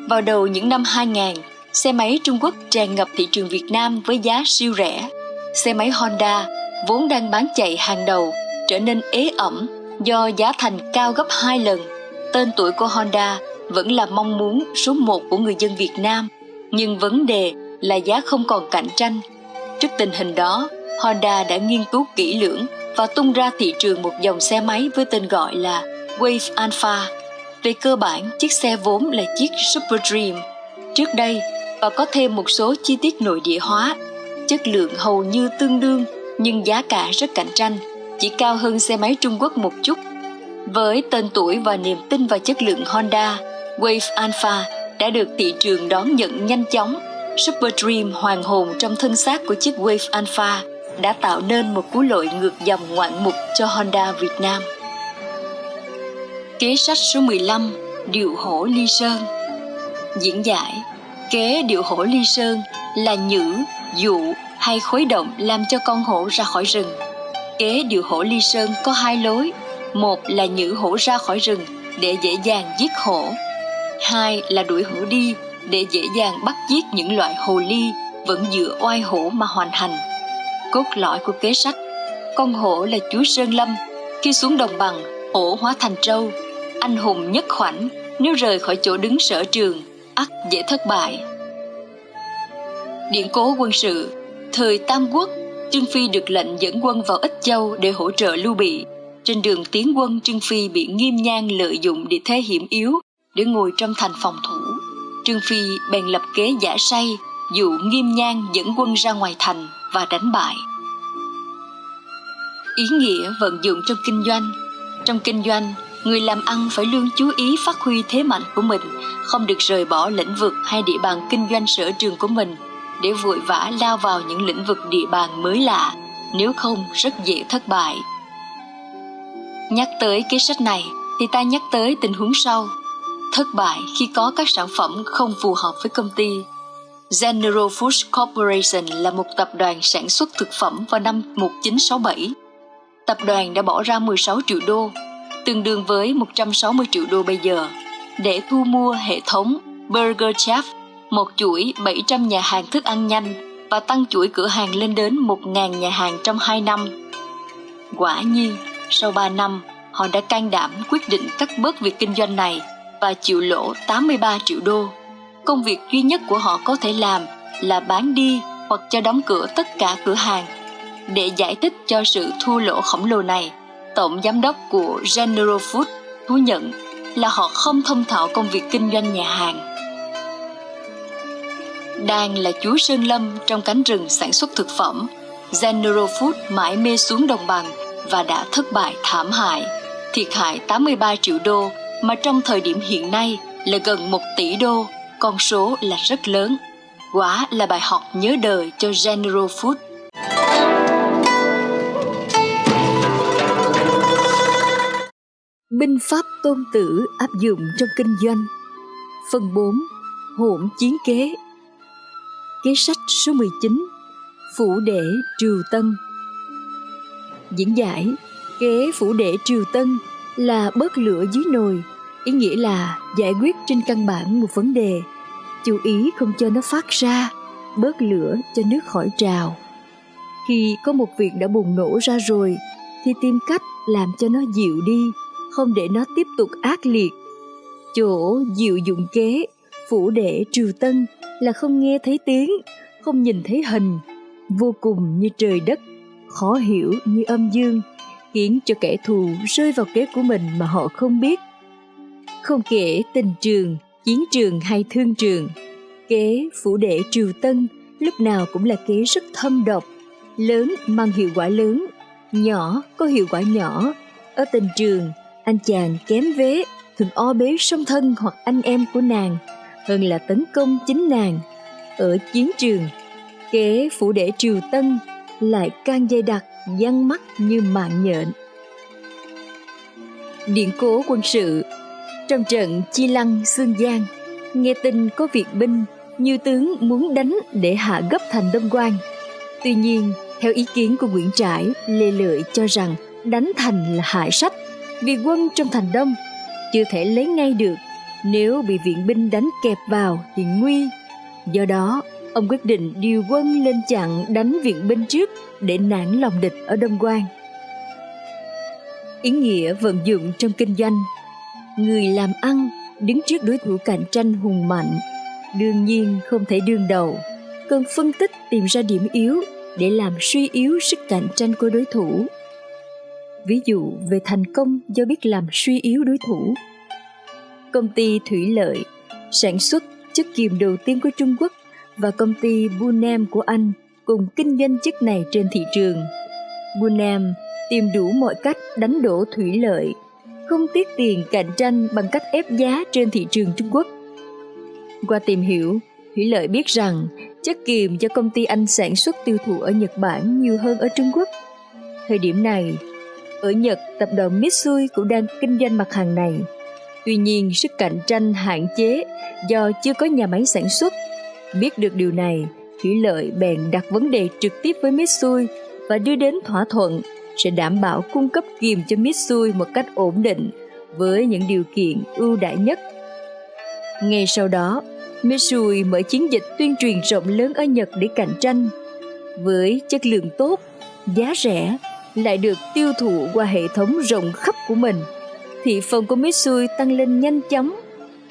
Vào đầu những năm 2000, xe máy Trung Quốc tràn ngập thị trường Việt Nam với giá siêu rẻ. Xe máy Honda vốn đang bán chạy hàng đầu trở nên ế ẩm do giá thành cao gấp hai lần. Tên tuổi của Honda vẫn là mong muốn số một của người dân Việt Nam, nhưng vấn đề là giá không còn cạnh tranh. Trước tình hình đó, Honda đã nghiên cứu kỹ lưỡng và tung ra thị trường một dòng xe máy với tên gọi là Wave Alpha. Về cơ bản, chiếc xe vốn là chiếc Super Dream. Trước đây, và có thêm một số chi tiết nội địa hóa. Chất lượng hầu như tương đương nhưng giá cả rất cạnh tranh, chỉ cao hơn xe máy Trung Quốc một chút. Với tên tuổi và niềm tin vào chất lượng Honda, Wave Alpha đã được thị trường đón nhận nhanh chóng. Super Dream hoàng hồn trong thân xác của chiếc Wave Alpha đã tạo nên một cú lội ngược dòng ngoạn mục cho Honda Việt Nam. Kế sách số 15 Điệu hổ ly sơn Diễn giải Kế điệu hổ ly sơn là nhữ, dụ hay khuấy động làm cho con hổ ra khỏi rừng. Kế điệu hổ ly sơn có hai lối, một là nhữ hổ ra khỏi rừng để dễ dàng giết hổ, hai là đuổi hổ đi để dễ dàng bắt giết những loại hồ ly vẫn dựa oai hổ mà hoàn thành. Cốt lõi của kế sách Con hổ là chúa Sơn Lâm, khi xuống đồng bằng, hổ hóa thành trâu, anh hùng nhất khoảnh, nếu rời khỏi chỗ đứng sở trường, ắt dễ thất bại. Điện cố quân sự Thời Tam Quốc, Trương Phi được lệnh dẫn quân vào Ích Châu để hỗ trợ Lưu Bị. Trên đường tiến quân, Trương Phi bị Nghiêm Nhan lợi dụng địa thế hiểm yếu để ngồi trong thành phòng thủ. Trương Phi bèn lập kế giả say, dụ Nghiêm Nhan dẫn quân ra ngoài thành và đánh bại. Ý nghĩa vận dụng trong kinh doanh Trong kinh doanh, người làm ăn phải luôn chú ý phát huy thế mạnh của mình, không được rời bỏ lĩnh vực hay địa bàn kinh doanh sở trường của mình để vội vã lao vào những lĩnh vực địa bàn mới lạ, nếu không rất dễ thất bại. Nhắc tới cái sách này thì ta nhắc tới tình huống sau. Thất bại khi có các sản phẩm không phù hợp với công ty. General Foods Corporation là một tập đoàn sản xuất thực phẩm vào năm 1967. Tập đoàn đã bỏ ra 16 triệu đô, tương đương với 160 triệu đô bây giờ, để thu mua hệ thống Burger Chef một chuỗi 700 nhà hàng thức ăn nhanh và tăng chuỗi cửa hàng lên đến 1.000 nhà hàng trong 2 năm. Quả nhiên, sau 3 năm, họ đã can đảm quyết định cắt bớt việc kinh doanh này và chịu lỗ 83 triệu đô. Công việc duy nhất của họ có thể làm là bán đi hoặc cho đóng cửa tất cả cửa hàng. Để giải thích cho sự thua lỗ khổng lồ này, tổng giám đốc của General Food thú nhận là họ không thông thạo công việc kinh doanh nhà hàng đang là chúa Sơn Lâm trong cánh rừng sản xuất thực phẩm, General Food mãi mê xuống đồng bằng và đã thất bại thảm hại, thiệt hại 83 triệu đô mà trong thời điểm hiện nay là gần 1 tỷ đô, con số là rất lớn. Quả là bài học nhớ đời cho General Food. Binh pháp tôn tử áp dụng trong kinh doanh. Phần 4 Hỗn chiến kế. Kế sách số 19 Phủ đệ Triều Tân. Diễn giải, Kế phủ đệ Triều Tân là bớt lửa dưới nồi, Ý nghĩa là giải quyết trên căn bản một vấn đề. Chú ý không cho nó phát ra, Bớt lửa cho nước khỏi trào. Khi có một việc đã bùng nổ ra rồi, Thì tìm cách làm cho nó dịu đi. Không để nó tiếp tục ác liệt Chỗ diệu dụng kế Phủ đệ Triều Tân là không nghe thấy tiếng, không nhìn thấy hình, vô cùng như trời đất, khó hiểu như âm dương, khiến cho kẻ thù rơi vào kế của mình mà họ không biết. Không kể tình trường, chiến trường hay thương trường, kế phủ đệ triều tân lúc nào cũng là kế rất thâm độc, lớn mang hiệu quả lớn, nhỏ có hiệu quả nhỏ. Ở tình trường, anh chàng kém vế thường o bế song thân hoặc anh em của nàng hơn là tấn công chính nàng. Ở chiến trường, kế phủ đệ triều tân lại càng dây đặc giăng mắt như mạng nhện. Điện cố quân sự Trong trận Chi Lăng xương Giang, nghe tin có việc binh, nhiều tướng muốn đánh để hạ gấp thành Đông Quan. Tuy nhiên, theo ý kiến của Nguyễn Trãi, Lê Lợi cho rằng đánh thành là hại sách, vì quân trong thành Đông chưa thể lấy ngay được nếu bị viện binh đánh kẹp vào thì nguy. Do đó, ông quyết định điều quân lên chặn đánh viện binh trước để nản lòng địch ở Đông Quan. Ý nghĩa vận dụng trong kinh doanh Người làm ăn đứng trước đối thủ cạnh tranh hùng mạnh, đương nhiên không thể đương đầu, cần phân tích tìm ra điểm yếu để làm suy yếu sức cạnh tranh của đối thủ. Ví dụ về thành công do biết làm suy yếu đối thủ công ty thủy lợi, sản xuất chất kiềm đầu tiên của Trung Quốc và công ty Bunem của Anh cùng kinh doanh chất này trên thị trường. Bunem tìm đủ mọi cách đánh đổ thủy lợi, không tiếc tiền cạnh tranh bằng cách ép giá trên thị trường Trung Quốc. Qua tìm hiểu, Thủy lợi biết rằng chất kiềm do công ty Anh sản xuất tiêu thụ ở Nhật Bản nhiều hơn ở Trung Quốc. Thời điểm này, ở Nhật, tập đoàn Mitsui cũng đang kinh doanh mặt hàng này – Tuy nhiên, sức cạnh tranh hạn chế do chưa có nhà máy sản xuất Biết được điều này, Thủy Lợi bèn đặt vấn đề trực tiếp với Mitsui và đưa đến thỏa thuận sẽ đảm bảo cung cấp kiềm cho Mitsui một cách ổn định với những điều kiện ưu đãi nhất. Ngay sau đó, Mitsui mở chiến dịch tuyên truyền rộng lớn ở Nhật để cạnh tranh. Với chất lượng tốt, giá rẻ, lại được tiêu thụ qua hệ thống rộng khắp của mình, thị phần của Mitsui tăng lên nhanh chóng.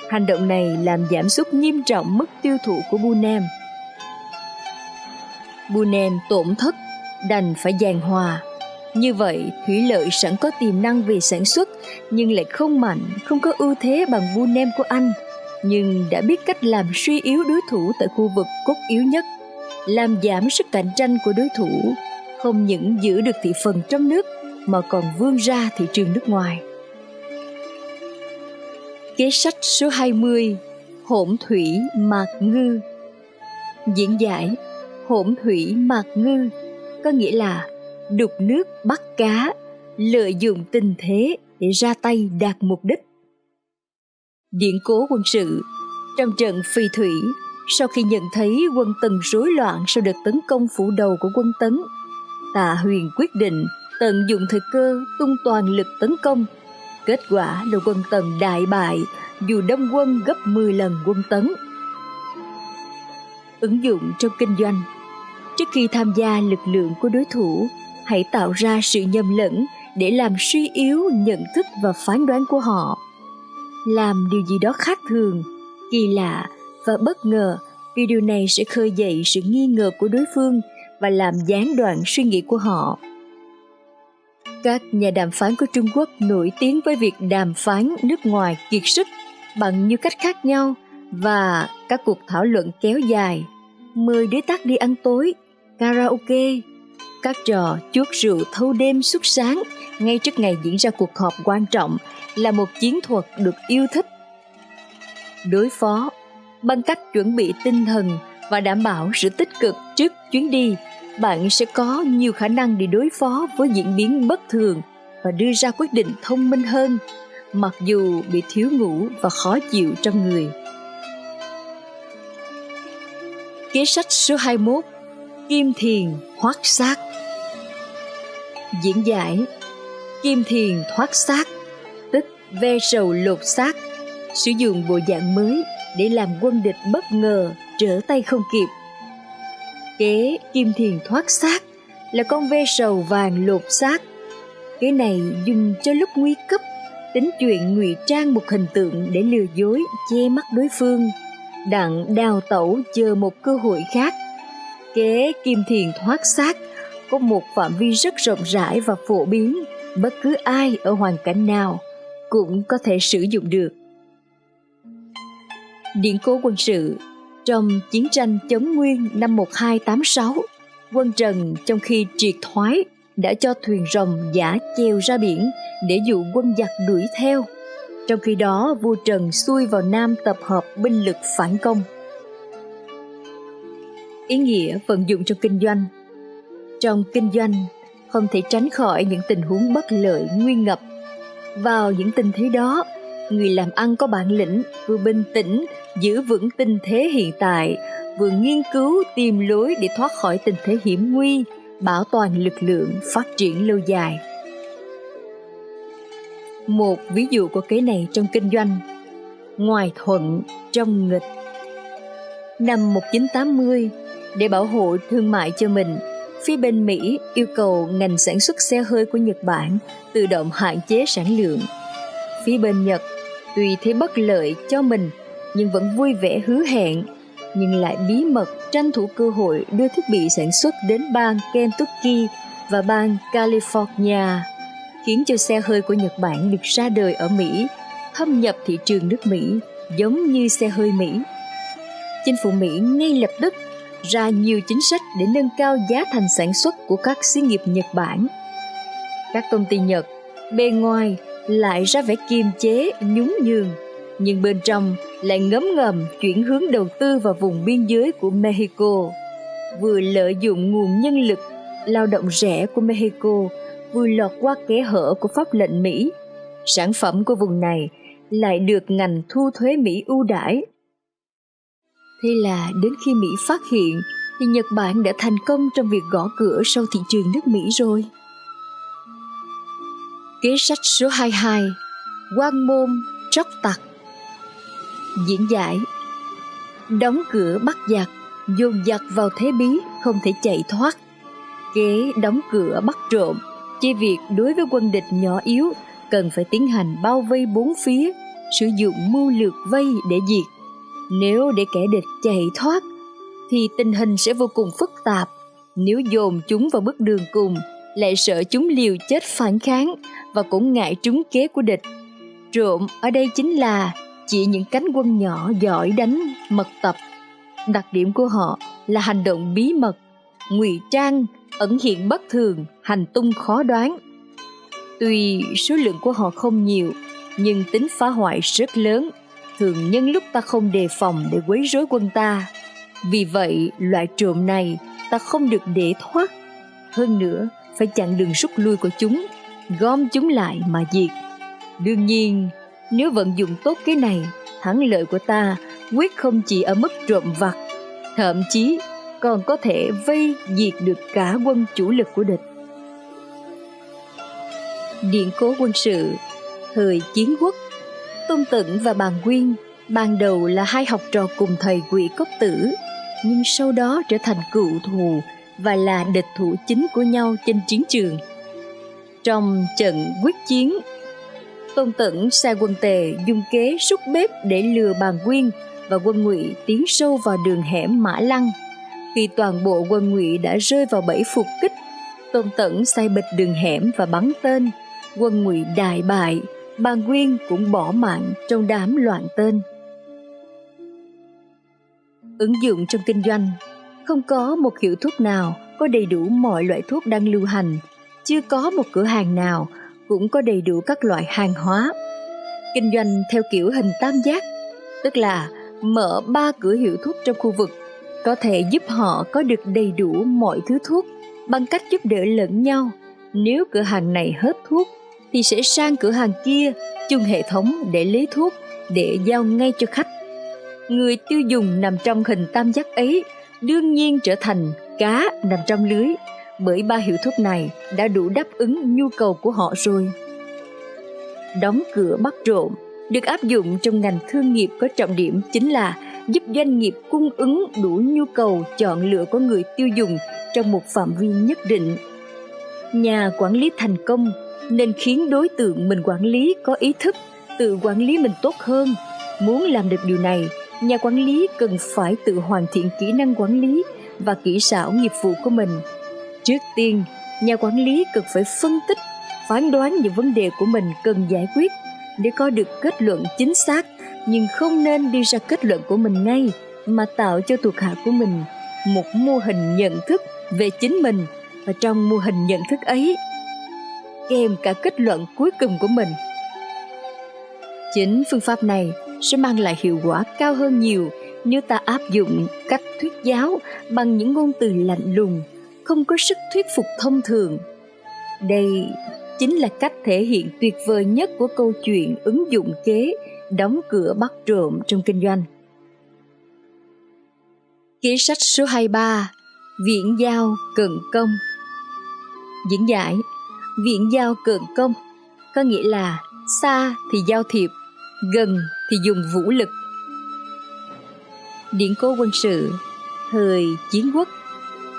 Hành động này làm giảm sút nghiêm trọng mức tiêu thụ của Bunem. Bunem tổn thất, đành phải giàn hòa như vậy, thủy lợi sẵn có tiềm năng về sản xuất nhưng lại không mạnh, không có ưu thế bằng Bunem của Anh, nhưng đã biết cách làm suy yếu đối thủ tại khu vực cốt yếu nhất, làm giảm sức cạnh tranh của đối thủ, không những giữ được thị phần trong nước mà còn vươn ra thị trường nước ngoài. Kế sách số 20 Hỗn thủy mạc ngư Diễn giải Hỗn thủy mạc ngư có nghĩa là đục nước bắt cá, lợi dụng tình thế để ra tay đạt mục đích. điện cố quân sự Trong trận phi thủy, sau khi nhận thấy quân Tần rối loạn sau đợt tấn công phủ đầu của quân Tấn, Tạ Huyền quyết định tận dụng thời cơ tung toàn lực tấn công. Kết quả là quân Tần đại bại dù đông quân gấp 10 lần quân Tấn. Ứng dụng trong kinh doanh Trước khi tham gia lực lượng của đối thủ, hãy tạo ra sự nhầm lẫn để làm suy yếu nhận thức và phán đoán của họ làm điều gì đó khác thường kỳ lạ và bất ngờ vì điều này sẽ khơi dậy sự nghi ngờ của đối phương và làm gián đoạn suy nghĩ của họ các nhà đàm phán của trung quốc nổi tiếng với việc đàm phán nước ngoài kiệt sức bằng nhiều cách khác nhau và các cuộc thảo luận kéo dài mời đối tác đi ăn tối, karaoke, các trò chuốt rượu thâu đêm suốt sáng ngay trước ngày diễn ra cuộc họp quan trọng là một chiến thuật được yêu thích. Đối phó bằng cách chuẩn bị tinh thần và đảm bảo sự tích cực trước chuyến đi, bạn sẽ có nhiều khả năng để đối phó với diễn biến bất thường và đưa ra quyết định thông minh hơn, mặc dù bị thiếu ngủ và khó chịu trong người. Kế sách số 21 Kim Thiền thoát Xác Diễn giải Kim Thiền thoát xác Tức ve sầu lột xác Sử dụng bộ dạng mới để làm quân địch bất ngờ, trở tay không kịp. Kế, Kim Thiền thoát xác, là con ve sầu vàng lột xác. Cái này dùng cho lúc nguy cấp, tính chuyện ngụy trang một hình tượng để lừa dối, che mắt đối phương. Đặng đào tẩu chờ một cơ hội khác. Kế, kim thiền thoát xác, có một phạm vi rất rộng rãi và phổ biến. Bất cứ ai ở hoàn cảnh nào cũng có thể sử dụng được điển cố quân sự, trong chiến tranh chống nguyên năm 1286 quân Trần trong khi triệt thoái đã cho thuyền rồng giả chèo ra biển để dụ quân giặc đuổi theo. Trong khi đó, vua Trần xuôi vào Nam tập hợp binh lực phản công. Ý nghĩa vận dụng trong kinh doanh. Trong kinh doanh, không thể tránh khỏi những tình huống bất lợi nguy ngập. Vào những tình thế đó, người làm ăn có bản lĩnh vừa bình tĩnh giữ vững tình thế hiện tại, vừa nghiên cứu, tìm lối để thoát khỏi tình thế hiểm nguy, bảo toàn lực lượng phát triển lâu dài. Một ví dụ của kế này trong kinh doanh. Ngoài thuận, trong nghịch. Năm 1980 để bảo hộ thương mại cho mình, phía bên Mỹ yêu cầu ngành sản xuất xe hơi của Nhật Bản tự động hạn chế sản lượng. Phía bên Nhật tuy thấy bất lợi cho mình nhưng vẫn vui vẻ hứa hẹn nhưng lại bí mật tranh thủ cơ hội đưa thiết bị sản xuất đến bang Kentucky và bang California, khiến cho xe hơi của Nhật Bản được ra đời ở Mỹ, thâm nhập thị trường nước Mỹ giống như xe hơi Mỹ. Chính phủ Mỹ ngay lập tức ra nhiều chính sách để nâng cao giá thành sản xuất của các xí nghiệp Nhật Bản. Các công ty Nhật bề ngoài lại ra vẻ kiềm chế, nhún nhường, nhưng bên trong lại ngấm ngầm chuyển hướng đầu tư vào vùng biên giới của Mexico, vừa lợi dụng nguồn nhân lực lao động rẻ của Mexico, vừa lọt qua kẽ hở của pháp lệnh Mỹ. Sản phẩm của vùng này lại được ngành thu thuế Mỹ ưu đãi Thế là đến khi Mỹ phát hiện thì Nhật Bản đã thành công trong việc gõ cửa sau thị trường nước Mỹ rồi. Kế sách số 22 Quang môn tróc tặc Diễn giải. Đóng cửa bắt giặc, Dồn giặc vào thế bí, Không thể chạy thoát. Kế đóng cửa bắt trộm, Chỉ việc đối với quân địch nhỏ yếu, Cần phải tiến hành bao vây bốn phía, Sử dụng mưu lược vây để diệt. Nếu để kẻ địch chạy thoát, Thì tình hình sẽ vô cùng phức tạp. Nếu dồn chúng vào bước đường cùng, Lại sợ chúng liều chết phản kháng Và cũng ngại trúng kế của địch. Trộm ở đây chính là chỉ những cánh quân nhỏ giỏi đánh mật tập. Đặc điểm của họ là hành động bí mật, ngụy trang, ẩn hiện bất thường, hành tung khó đoán. Tuy số lượng của họ không nhiều, nhưng tính phá hoại rất lớn, thường nhân lúc ta không đề phòng để quấy rối quân ta. Vì vậy, loại trộm này ta không được để thoát. Hơn nữa, phải chặn đường rút lui của chúng, gom chúng lại mà diệt. Đương nhiên, nếu vận dụng tốt cái này, thắng lợi của ta quyết không chỉ ở mức trộm vặt, thậm chí còn có thể vây diệt được cả quân chủ lực của địch. Điện cố quân sự Thời chiến quốc Tôn tận và Bàn nguyên ban đầu là hai học trò cùng thầy quỷ cốc tử, nhưng sau đó trở thành cựu thù và là địch thủ chính của nhau trên chiến trường. Trong trận quyết chiến Tôn Tẩn sai quân tề dùng kế xúc bếp để lừa bàn quyên và quân ngụy tiến sâu vào đường hẻm Mã Lăng. Khi toàn bộ quân ngụy đã rơi vào bẫy phục kích, Tôn Tẩn sai bịch đường hẻm và bắn tên. Quân ngụy đại bại, bàn quyên cũng bỏ mạng trong đám loạn tên. Ứng dụng trong kinh doanh Không có một hiệu thuốc nào có đầy đủ mọi loại thuốc đang lưu hành, chưa có một cửa hàng nào cũng có đầy đủ các loại hàng hóa. Kinh doanh theo kiểu hình tam giác, tức là mở ba cửa hiệu thuốc trong khu vực có thể giúp họ có được đầy đủ mọi thứ thuốc bằng cách giúp đỡ lẫn nhau. Nếu cửa hàng này hết thuốc thì sẽ sang cửa hàng kia chung hệ thống để lấy thuốc để giao ngay cho khách. Người tiêu dùng nằm trong hình tam giác ấy đương nhiên trở thành cá nằm trong lưới bởi ba hiệu thuốc này đã đủ đáp ứng nhu cầu của họ rồi. Đóng cửa bắt trộm được áp dụng trong ngành thương nghiệp có trọng điểm chính là giúp doanh nghiệp cung ứng đủ nhu cầu chọn lựa của người tiêu dùng trong một phạm vi nhất định. Nhà quản lý thành công nên khiến đối tượng mình quản lý có ý thức tự quản lý mình tốt hơn. Muốn làm được điều này, nhà quản lý cần phải tự hoàn thiện kỹ năng quản lý và kỹ xảo nghiệp vụ của mình Trước tiên, nhà quản lý cần phải phân tích, phán đoán những vấn đề của mình cần giải quyết để có được kết luận chính xác nhưng không nên đưa ra kết luận của mình ngay mà tạo cho thuộc hạ của mình một mô hình nhận thức về chính mình. Và trong mô hình nhận thức ấy kèm cả kết luận cuối cùng của mình. Chính phương pháp này sẽ mang lại hiệu quả cao hơn nhiều nếu ta áp dụng cách thuyết giáo bằng những ngôn từ lạnh lùng không có sức thuyết phục thông thường đây chính là cách thể hiện tuyệt vời nhất của câu chuyện ứng dụng kế đóng cửa bắt trộm trong kinh doanh. Kế sách số 23 Viện giao cận công Diễn giải Viện giao cận công có nghĩa là xa thì giao thiệp, gần thì dùng vũ lực. Điển cố quân sự Thời chiến quốc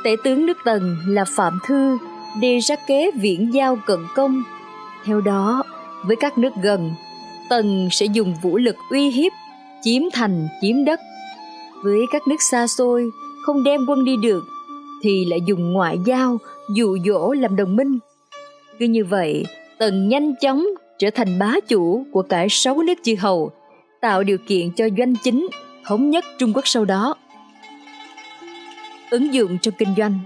Tể tướng nước Tần là Phạm Thư đi ra kế viễn giao cận công. Theo đó, với các nước gần, Tần sẽ dùng vũ lực uy hiếp, chiếm thành, chiếm đất. Với các nước xa xôi, không đem quân đi được, thì lại dùng ngoại giao, dụ dỗ làm đồng minh. Cứ như vậy, Tần nhanh chóng trở thành bá chủ của cả sáu nước chư hầu, tạo điều kiện cho doanh chính thống nhất Trung Quốc sau đó ứng dụng trong kinh doanh.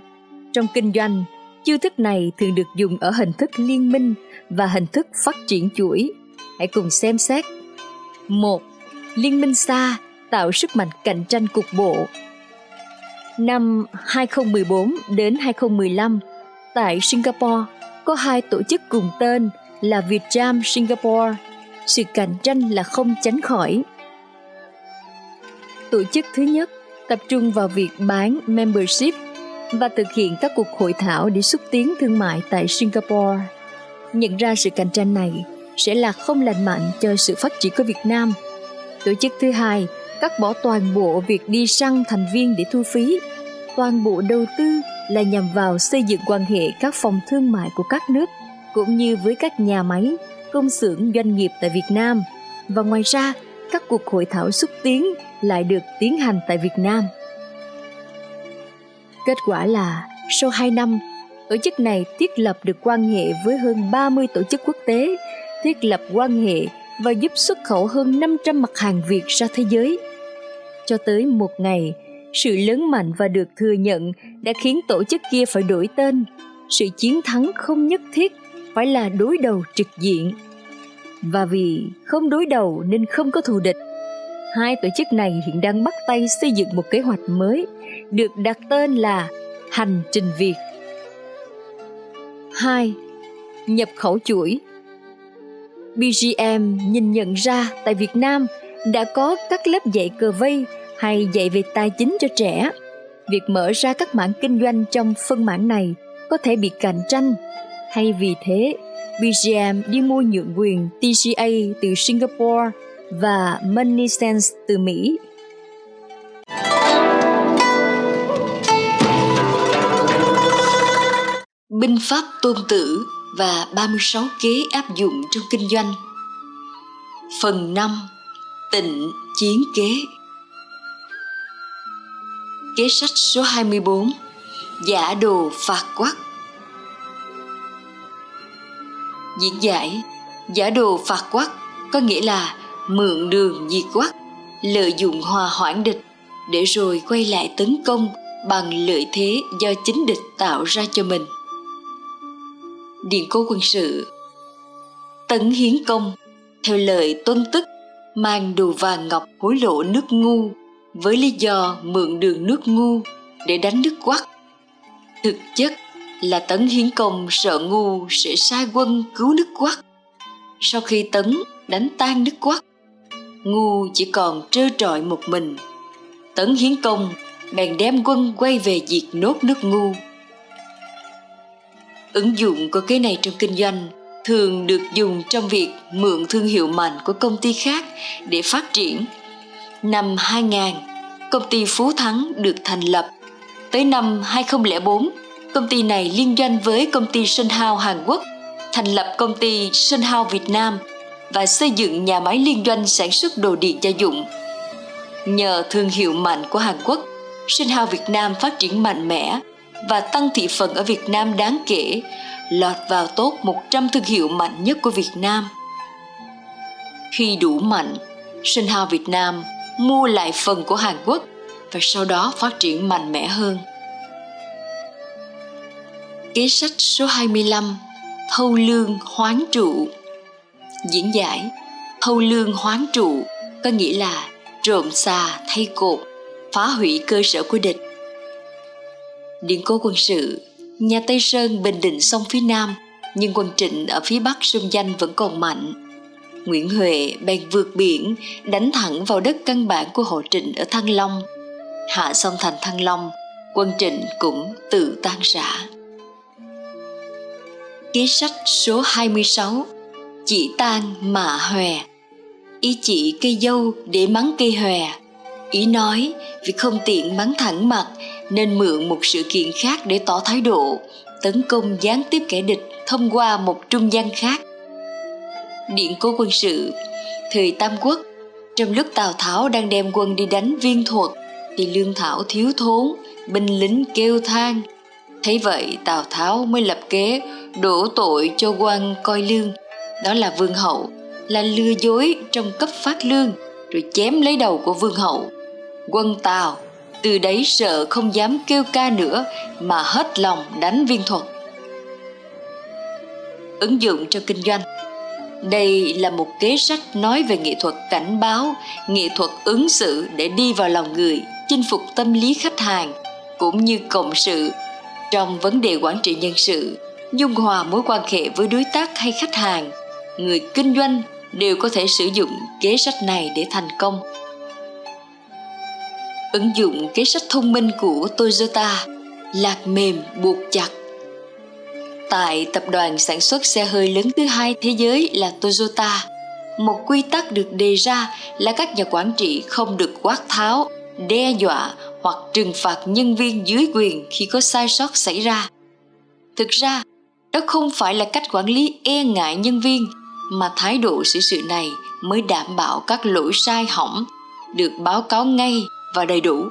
Trong kinh doanh, chiêu thức này thường được dùng ở hình thức liên minh và hình thức phát triển chuỗi. Hãy cùng xem xét. Một, liên minh xa tạo sức mạnh cạnh tranh cục bộ. Năm 2014 đến 2015 tại Singapore, có hai tổ chức cùng tên là Vietjam Singapore. Sự cạnh tranh là không tránh khỏi. Tổ chức thứ nhất tập trung vào việc bán membership và thực hiện các cuộc hội thảo để xúc tiến thương mại tại Singapore. Nhận ra sự cạnh tranh này sẽ là không lành mạnh cho sự phát triển của Việt Nam. Tổ chức thứ hai cắt bỏ toàn bộ việc đi săn thành viên để thu phí. Toàn bộ đầu tư là nhằm vào xây dựng quan hệ các phòng thương mại của các nước cũng như với các nhà máy, công xưởng doanh nghiệp tại Việt Nam. Và ngoài ra, các cuộc hội thảo xúc tiến lại được tiến hành tại Việt Nam. Kết quả là, sau 2 năm, tổ chức này thiết lập được quan hệ với hơn 30 tổ chức quốc tế, thiết lập quan hệ và giúp xuất khẩu hơn 500 mặt hàng Việt ra thế giới. Cho tới một ngày, sự lớn mạnh và được thừa nhận đã khiến tổ chức kia phải đổi tên. Sự chiến thắng không nhất thiết phải là đối đầu trực diện. Và vì không đối đầu nên không có thù địch, hai tổ chức này hiện đang bắt tay xây dựng một kế hoạch mới được đặt tên là Hành trình Việt. 2. Nhập khẩu chuỗi BGM nhìn nhận ra tại Việt Nam đã có các lớp dạy cờ vây hay dạy về tài chính cho trẻ. Việc mở ra các mảng kinh doanh trong phân mảng này có thể bị cạnh tranh. Hay vì thế, BGM đi mua nhượng quyền TCA từ Singapore và MoneySense từ Mỹ. Binh pháp tôn tử và 36 kế áp dụng trong kinh doanh. Phần 5. Tịnh chiến kế Kế sách số 24 Giả đồ phạt quắc Diễn giải Giả đồ phạt quắc có nghĩa là mượn đường diệt quắc, lợi dụng hòa hoãn địch để rồi quay lại tấn công bằng lợi thế do chính địch tạo ra cho mình. Điện cố quân sự Tấn hiến công theo lời tuân tức mang đồ vàng ngọc hối lộ nước ngu với lý do mượn đường nước ngu để đánh nước quắc. Thực chất là Tấn Hiến Công sợ ngu sẽ sai quân cứu nước quắc. Sau khi Tấn đánh tan nước quắc, ngu chỉ còn trơ trọi một mình. Tấn Hiến Công bèn đem quân quay về diệt nốt nước ngu. Ứng dụng của cái này trong kinh doanh thường được dùng trong việc mượn thương hiệu mạnh của công ty khác để phát triển. Năm 2000, công ty Phú Thắng được thành lập. Tới năm 2004, công ty này liên doanh với công ty Sinh Hao Hàn Quốc, thành lập công ty Sinh Hao Việt Nam và xây dựng nhà máy liên doanh sản xuất đồ điện gia dụng. Nhờ thương hiệu mạnh của Hàn Quốc, Sinh Hao Việt Nam phát triển mạnh mẽ và tăng thị phần ở Việt Nam đáng kể, lọt vào top 100 thương hiệu mạnh nhất của Việt Nam. Khi đủ mạnh, Sinh Hao Việt Nam mua lại phần của Hàn Quốc và sau đó phát triển mạnh mẽ hơn. Kế sách số 25 Thâu lương hoán trụ Diễn giải Thâu lương hoán trụ có nghĩa là trộm xà thay cột, phá hủy cơ sở của địch. Điện cố quân sự, nhà Tây Sơn bình định sông phía Nam, nhưng quân Trịnh ở phía Bắc sông Danh vẫn còn mạnh. Nguyễn Huệ bèn vượt biển, đánh thẳng vào đất căn bản của hộ Trịnh ở Thăng Long. Hạ xong thành Thăng Long, quân Trịnh cũng tự tan rã. Ký sách số 26 Chỉ tan mà hòe. Ý chỉ cây dâu để mắng cây hòe. Ý nói, vì không tiện mắng thẳng mặt, Nên mượn một sự kiện khác để tỏ thái độ, Tấn công gián tiếp kẻ địch thông qua một trung gian khác. Điện cố quân sự, Thời Tam Quốc, Trong lúc Tào Tháo đang đem quân đi đánh viên thuật, Thì Lương Thảo thiếu thốn, Binh lính kêu than. Thấy vậy, Tào Tháo mới lập kế, đổ tội cho quan coi lương. Đó là vương hậu, là lừa dối trong cấp phát lương, rồi chém lấy đầu của vương hậu. Quân tào, từ đấy sợ không dám kêu ca nữa, mà hết lòng đánh viên thuật. Ứng dụng cho kinh doanh. Đây là một kế sách nói về nghệ thuật cảnh báo, nghệ thuật ứng xử để đi vào lòng người, chinh phục tâm lý khách hàng, cũng như cộng sự trong vấn đề quản trị nhân sự dung hòa mối quan hệ với đối tác hay khách hàng người kinh doanh đều có thể sử dụng kế sách này để thành công Ứng dụng kế sách thông minh của Toyota, lạc mềm buộc chặt. Tại tập đoàn sản xuất xe hơi lớn thứ hai thế giới là Toyota, một quy tắc được đề ra là các nhà quản trị không được quát tháo, đe dọa hoặc trừng phạt nhân viên dưới quyền khi có sai sót xảy ra. Thực ra, đó không phải là cách quản lý e ngại nhân viên mà thái độ xử sự này mới đảm bảo các lỗi sai hỏng được báo cáo ngay và đầy đủ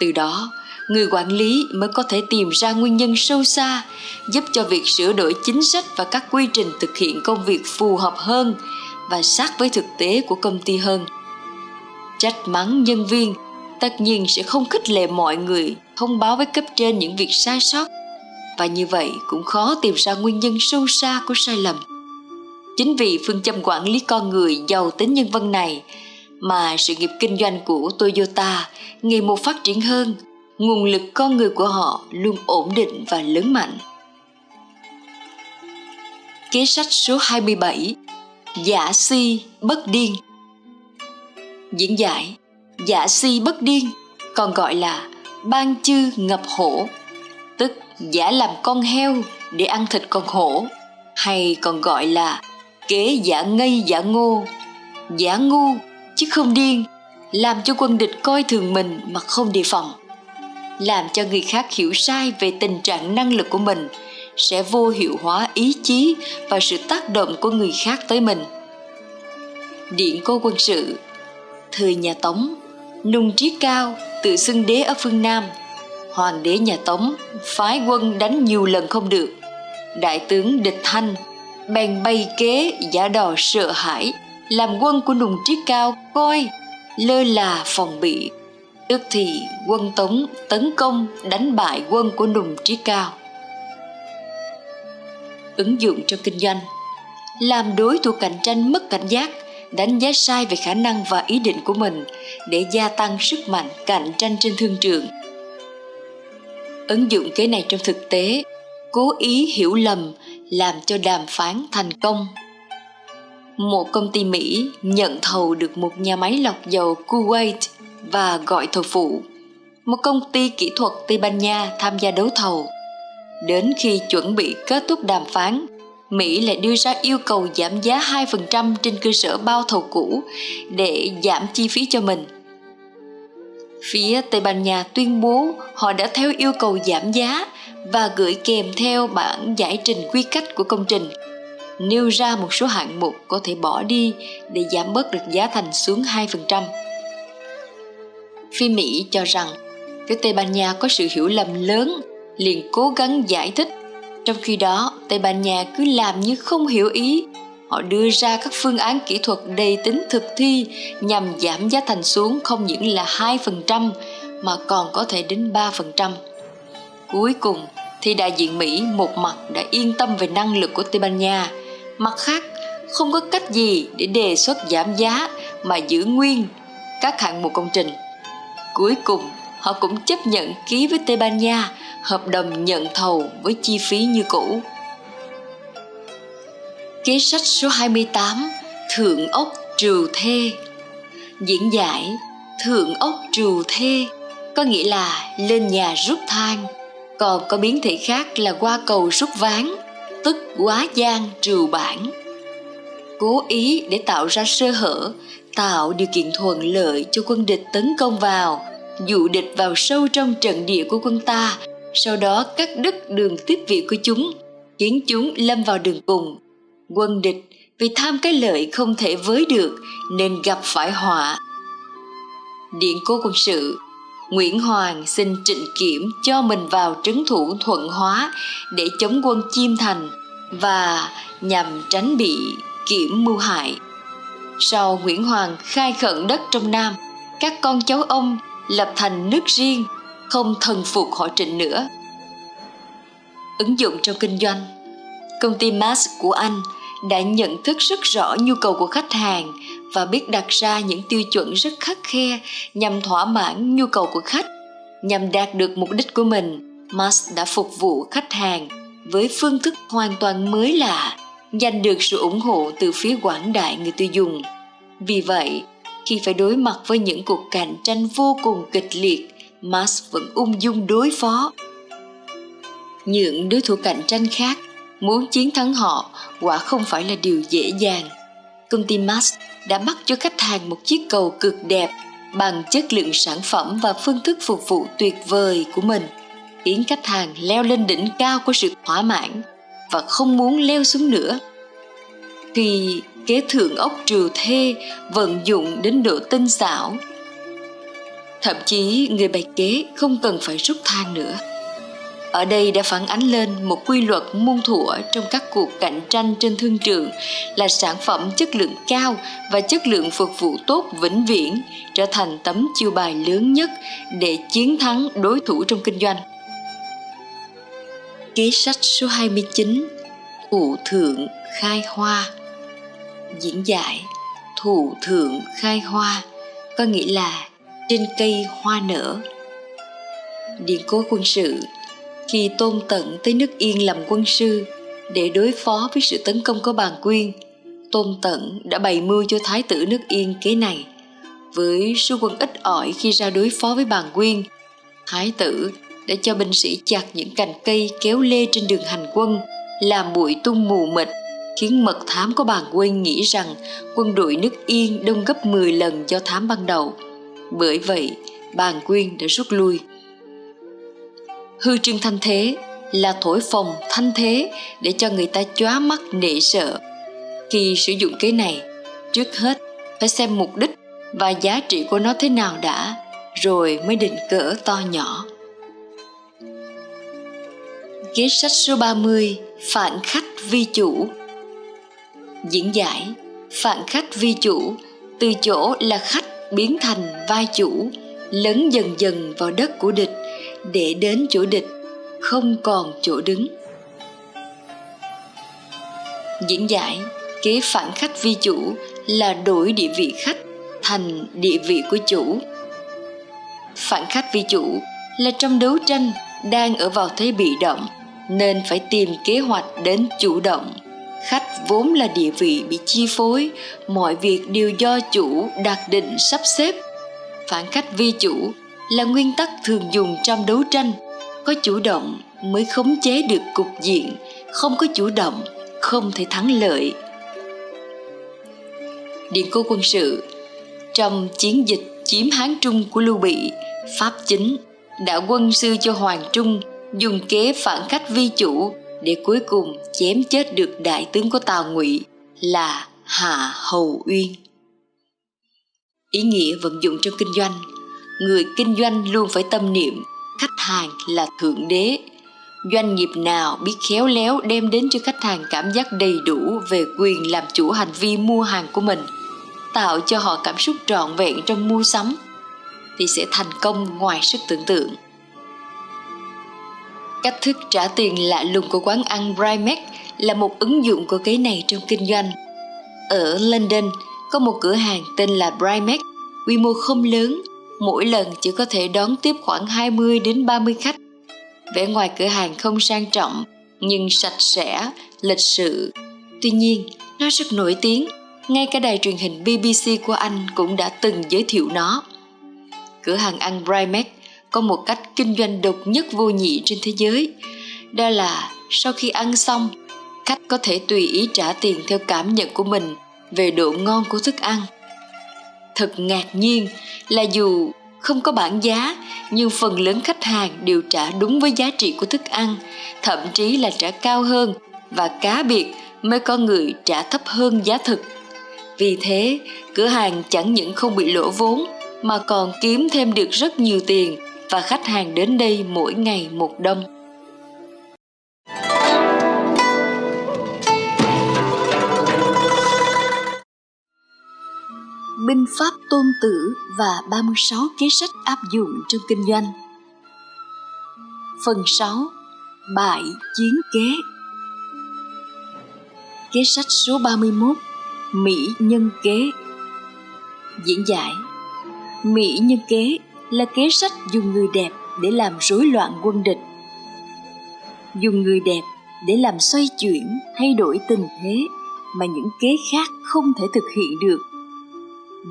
từ đó người quản lý mới có thể tìm ra nguyên nhân sâu xa giúp cho việc sửa đổi chính sách và các quy trình thực hiện công việc phù hợp hơn và sát với thực tế của công ty hơn trách mắng nhân viên tất nhiên sẽ không khích lệ mọi người thông báo với cấp trên những việc sai sót. Và như vậy cũng khó tìm ra nguyên nhân sâu xa của sai lầm. Chính vì phương châm quản lý con người giàu tính nhân văn này mà sự nghiệp kinh doanh của toyota ngày một phát triển hơn, nguồn lực con người của họ luôn ổn định và lớn mạnh. Kế sách số 27 giả si, bất điên. Diễn giải giả si bất điên, còn gọi là ban chư ngập hổ. Tức giả làm con heo để ăn thịt con hổ, hay còn gọi là kế giả ngây giả ngô. Giả ngu chứ không điên, làm cho quân địch coi thường mình mà không đề phòng. Làm cho người khác hiểu sai về tình trạng năng lực của mình, sẽ vô hiệu hóa ý chí và sự tác động của người khác tới mình. Điện cô quân sự, thời nhà tống nung trí cao, tự xưng đế ở phương nam. Hoàng đế nhà tống, phái quân đánh nhiều lần không được. Đại tướng địch thanh, bèn bày kế giả đò sợ hãi, làm quân của nùng trí cao coi lơ là phòng bị. Tức thì quân tống tấn công đánh bại quân của nùng trí cao. Ứng dụng trong kinh doanh. Làm đối thủ cạnh tranh mất cảnh giác đánh giá sai về khả năng và ý định của mình để gia tăng sức mạnh cạnh tranh trên thương trường. Ứng dụng kế này trong thực tế, cố ý hiểu lầm làm cho đàm phán thành công. Một công ty mỹ nhận thầu được một nhà máy lọc dầu kuwait và gọi thầu phụ. Một công ty kỹ thuật tây ban nha tham gia đấu thầu. Đến khi chuẩn bị kết thúc đàm phán Mỹ lại đưa ra yêu cầu giảm giá 2% trên cơ sở bao thầu cũ để giảm chi phí cho mình. Phía Tây Ban Nha tuyên bố họ đã theo yêu cầu giảm giá và gửi kèm theo bản giải trình quy cách của công trình nêu ra một số hạng mục có thể bỏ đi để giảm bớt được giá thành xuống 2%. Phi Mỹ cho rằng phía Tây Ban Nha có sự hiểu lầm lớn, liền cố gắng giải thích trong khi đó Tây Ban Nha cứ làm như không hiểu ý họ đưa ra các phương án kỹ thuật đầy tính thực thi nhằm giảm giá thành xuống không những là 2% mà còn có thể đến 3%. Cuối cùng thì đại diện Mỹ một mặt đã yên tâm về năng lực của Tây Ban Nha, mặt khác không có cách gì để đề xuất giảm giá mà giữ nguyên các hạng mục công trình. Cuối cùng, họ cũng chấp nhận ký với Tây Ban Nha, hợp đồng nhận thầu với chi phí như cũ. Kế sách số 28 Thượng ốc trừ thê. Diễn giải, Thượng ốc trừ thê có nghĩa là lên nhà rút thang còn có biến thể khác là qua cầu rút ván, tức quá gian trừ bản. Cố ý để tạo ra sơ hở, tạo điều kiện thuận lợi cho quân địch tấn công vào dụ địch vào sâu trong trận địa của quân ta sau đó cắt đứt đường tiếp viện của chúng khiến chúng lâm vào đường cùng quân địch vì tham cái lợi không thể với được nên gặp phải họa điện cố quân sự Nguyễn Hoàng xin trịnh kiểm cho mình vào trấn thủ thuận hóa để chống quân Chiêm Thành và nhằm tránh bị kiểm mưu hại. Sau Nguyễn Hoàng khai khẩn đất trong Nam, các con cháu ông lập thành nước riêng, không thần phục họ trịnh nữa. Ứng dụng trong kinh doanh Công ty mass của Anh đã nhận thức rất rõ nhu cầu của khách hàng và biết đặt ra những tiêu chuẩn rất khắc khe nhằm thỏa mãn nhu cầu của khách nhằm đạt được mục đích của mình Mars đã phục vụ khách hàng với phương thức hoàn toàn mới lạ giành được sự ủng hộ từ phía quảng đại người tiêu dùng vì vậy khi phải đối mặt với những cuộc cạnh tranh vô cùng kịch liệt Mars vẫn ung dung đối phó. Những đối thủ cạnh tranh khác muốn chiến thắng họ quả không phải là điều dễ dàng. Công ty Mars đã bắt cho khách hàng một chiếc cầu cực đẹp bằng chất lượng sản phẩm và phương thức phục vụ tuyệt vời của mình, khiến khách hàng leo lên đỉnh cao của sự thỏa mãn và không muốn leo xuống nữa. Khi kế thượng ốc trừ thê vận dụng đến độ tinh xảo. Thậm chí người bày kế không cần phải rút thang nữa. Ở đây đã phản ánh lên một quy luật muôn thuở trong các cuộc cạnh tranh trên thương trường là sản phẩm chất lượng cao và chất lượng phục vụ tốt vĩnh viễn, trở thành tấm chiêu bài lớn nhất để chiến thắng đối thủ trong kinh doanh. Kế sách số 29 Thủ thượng khai hoa. Diễn giải Thủ thượng khai hoa, có nghĩa là trên cây hoa nở. Điện cố quân sự, khi tôn tận tới nước yên làm quân sư để đối phó với sự tấn công của bàn quyên, tôn tận đã bày mưu cho thái tử nước yên kế này với số quân ít ỏi khi ra đối phó với bàn quyên, thái tử đã cho binh sĩ chặt những cành cây kéo lê trên đường hành quân, làm bụi tung mù mịt khiến mật thám của bàn quyên nghĩ rằng quân đội nước yên đông gấp 10 lần do thám ban đầu. Bởi vậy bàn quyên đã rút lui. Hư trương thanh thế là thổi phồng thanh thế để cho người ta chóa mắt nể sợ. Khi sử dụng cái này, trước hết phải xem mục đích và giá trị của nó thế nào đã, rồi mới định cỡ to nhỏ. Kế sách số 30 Phản khách vi chủ. Diễn giải. Phản khách vi chủ, Từ chỗ là khách biến thành vai chủ, Lấn dần dần vào đất của địch để đến chỗ địch, không còn chỗ đứng. Diễn giải, kế phản khách vi chủ là đổi địa vị khách thành địa vị của chủ. Phản khách vi chủ là trong đấu tranh đang ở vào thế bị động nên phải tìm kế hoạch đến chủ động khách vốn là địa vị bị chi phối, mọi việc đều do chủ đặt định sắp xếp. Phản khách vi chủ là nguyên tắc thường dùng trong đấu tranh, có chủ động mới khống chế được cục diện, không có chủ động không thể thắng lợi. Điện cố quân sự, trong chiến dịch chiếm hán trung của lưu bị, pháp chính, đã quân sư cho hoàng trung dùng kế phản khách vi chủ để cuối cùng chém chết được đại tướng của tào ngụy là hạ hầu uyên. Ý nghĩa vận dụng trong kinh doanh. Người kinh doanh luôn phải tâm niệm khách hàng là thượng đế. Doanh nghiệp nào biết khéo léo đem đến cho khách hàng cảm giác đầy đủ về quyền làm chủ hành vi mua hàng của mình, tạo cho họ cảm xúc trọn vẹn trong mua sắm, thì sẽ thành công ngoài sức tưởng tượng cách thức trả tiền lạ lùng của quán ăn Primex là một ứng dụng của cái này trong kinh doanh ở London có một cửa hàng tên là Primex, quy mô không lớn mỗi lần chỉ có thể đón tiếp khoảng 20 đến 30 khách. Vẻ ngoài cửa hàng không sang trọng, nhưng sạch sẽ, lịch sự. Tuy nhiên, nó rất nổi tiếng, ngay cả đài truyền hình BBC của Anh cũng đã từng giới thiệu nó. Cửa hàng ăn Primex có một cách kinh doanh độc nhất vô nhị trên thế giới. Đó là sau khi ăn xong, khách có thể tùy ý trả tiền theo cảm nhận của mình về độ ngon của thức ăn thật ngạc nhiên là dù không có bảng giá nhưng phần lớn khách hàng đều trả đúng với giá trị của thức ăn thậm chí là trả cao hơn và cá biệt mới có người trả thấp hơn giá thực vì thế cửa hàng chẳng những không bị lỗ vốn mà còn kiếm thêm được rất nhiều tiền và khách hàng đến đây mỗi ngày một đông binh pháp tôn tử và 36 kế sách áp dụng trong kinh doanh. Phần 6. Bại chiến kế Kế sách số 31 Mỹ nhân kế Diễn giải, Mỹ nhân kế là kế sách dùng người đẹp để làm rối loạn quân địch. Dùng người đẹp để làm xoay chuyển, thay đổi tình thế mà những kế khác không thể thực hiện được.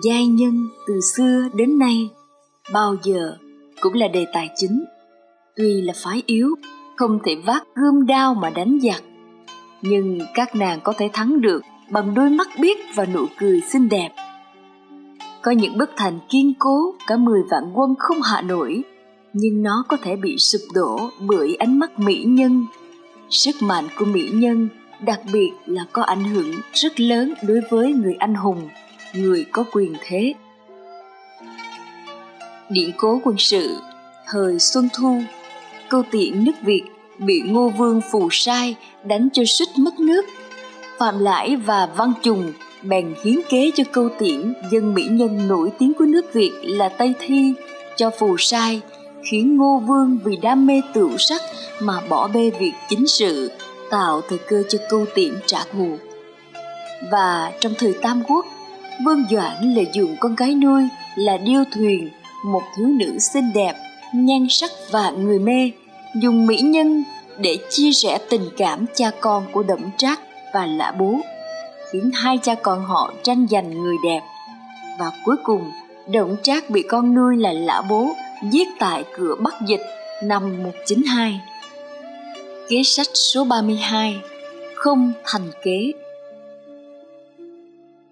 Giai nhân từ xưa đến nay bao giờ cũng là đề tài chính. Tuy là phái yếu không thể vác gươm đao mà đánh giặc nhưng các nàng có thể thắng được bằng đôi mắt biết và nụ cười xinh đẹp có những bức thành kiên cố, cả mười vạn quân không hạ nổi, nhưng nó có thể bị sụp đổ bởi ánh mắt mỹ nhân. Sức mạnh của mỹ nhân, đặc biệt là có ảnh hưởng rất lớn đối với người anh hùng, người có quyền thế. Điện cố quân sự, thời xuân thu, câu tiện nước việt bị ngô vương phù sai đánh cho suýt mất nước. Phạm lãi và văn trùng bèn hiến kế cho câu tiễn dân mỹ nhân nổi tiếng của nước việt là tây thi cho phù sai, khiến ngô vương vì đam mê tửu sắc mà bỏ bê việc chính sự, tạo thời cơ cho câu tiễn trả thù. Và trong thời tam quốc, vương doãn lợi dụng con gái nuôi là điêu thuyền, một thiếu nữ xinh đẹp, nhan sắc và người mê, dùng mỹ nhân để chia sẻ tình cảm cha con của đổng trác và lã bố khiến hai cha con họ tranh giành người đẹp và cuối cùng động trác bị con nuôi là lã bố giết tại cửa Bắc Dịch năm 192. Kế sách số 32 Không thành kế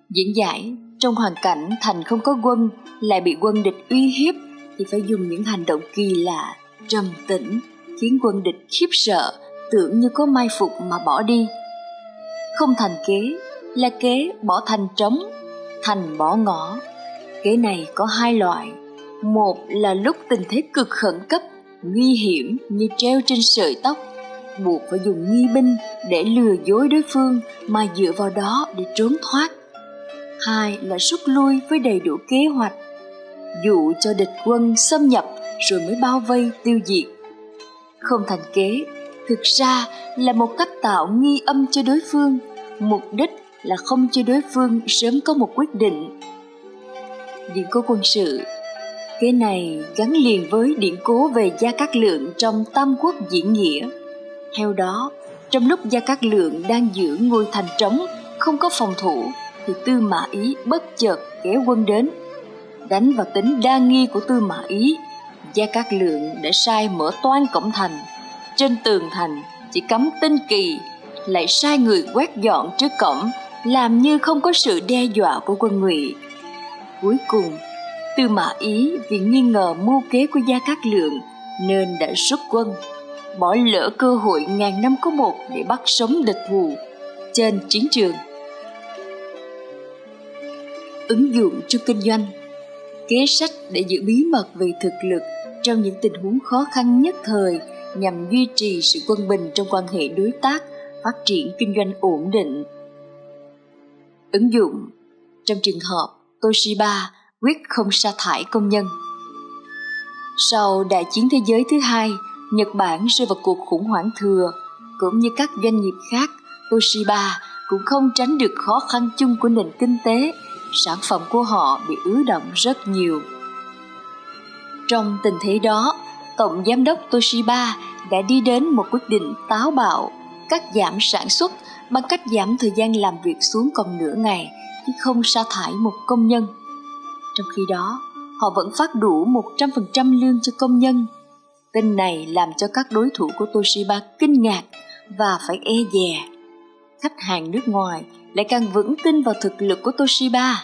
Diễn giải trong hoàn cảnh thành không có quân lại bị quân địch uy hiếp thì phải dùng những hành động kỳ lạ, trầm tĩnh khiến quân địch khiếp sợ tưởng như có mai phục mà bỏ đi. Không thành kế là kế bỏ thành trống, thành bỏ ngõ. Kế này có hai loại – một là lúc tình thế cực khẩn cấp, nguy hiểm như treo trên sợi tóc, buộc phải dùng nghi binh để lừa dối đối phương mà dựa vào đó để trốn thoát. Hai là rút lui với đầy đủ kế hoạch, dụ cho địch quân xâm nhập rồi mới bao vây tiêu diệt. Không thành kế, thực ra là một cách tạo nghi âm cho đối phương, mục đích là không cho đối phương sớm có một quyết định. Điện cố quân sự cái này gắn liền với điện cố về Gia Cát Lượng trong Tam Quốc diễn nghĩa. Theo đó, trong lúc Gia Cát Lượng đang giữ ngôi thành trống, không có phòng thủ, thì Tư Mã Ý bất chợt kéo quân đến. Đánh vào tính đa nghi của Tư Mã Ý, Gia Cát Lượng đã sai mở toan cổng thành. Trên tường thành chỉ cắm tinh kỳ, lại sai người quét dọn trước cổng, làm như không có sự đe dọa của quân ngụy. Cuối cùng, Tư Mã Ý vì nghi ngờ mưu kế của Gia Cát Lượng nên đã xuất quân, bỏ lỡ cơ hội ngàn năm có một để bắt sống địch thù trên chiến trường. Ứng dụng cho kinh doanh Kế sách để giữ bí mật về thực lực trong những tình huống khó khăn nhất thời nhằm duy trì sự quân bình trong quan hệ đối tác, phát triển kinh doanh ổn định. Ứng dụng Trong trường hợp Toshiba quyết không sa thải công nhân. Sau đại chiến thế giới thứ hai, Nhật Bản rơi vào cuộc khủng hoảng thừa, cũng như các doanh nghiệp khác, Toshiba cũng không tránh được khó khăn chung của nền kinh tế, sản phẩm của họ bị ứ động rất nhiều. Trong tình thế đó, Tổng Giám đốc Toshiba đã đi đến một quyết định táo bạo, cắt giảm sản xuất bằng cách giảm thời gian làm việc xuống còn nửa ngày, chứ không sa thải một công nhân. Trong khi đó, họ vẫn phát đủ 100% lương cho công nhân. Tin này làm cho các đối thủ của Toshiba kinh ngạc và phải e dè. Khách hàng nước ngoài lại càng vững tin vào thực lực của Toshiba.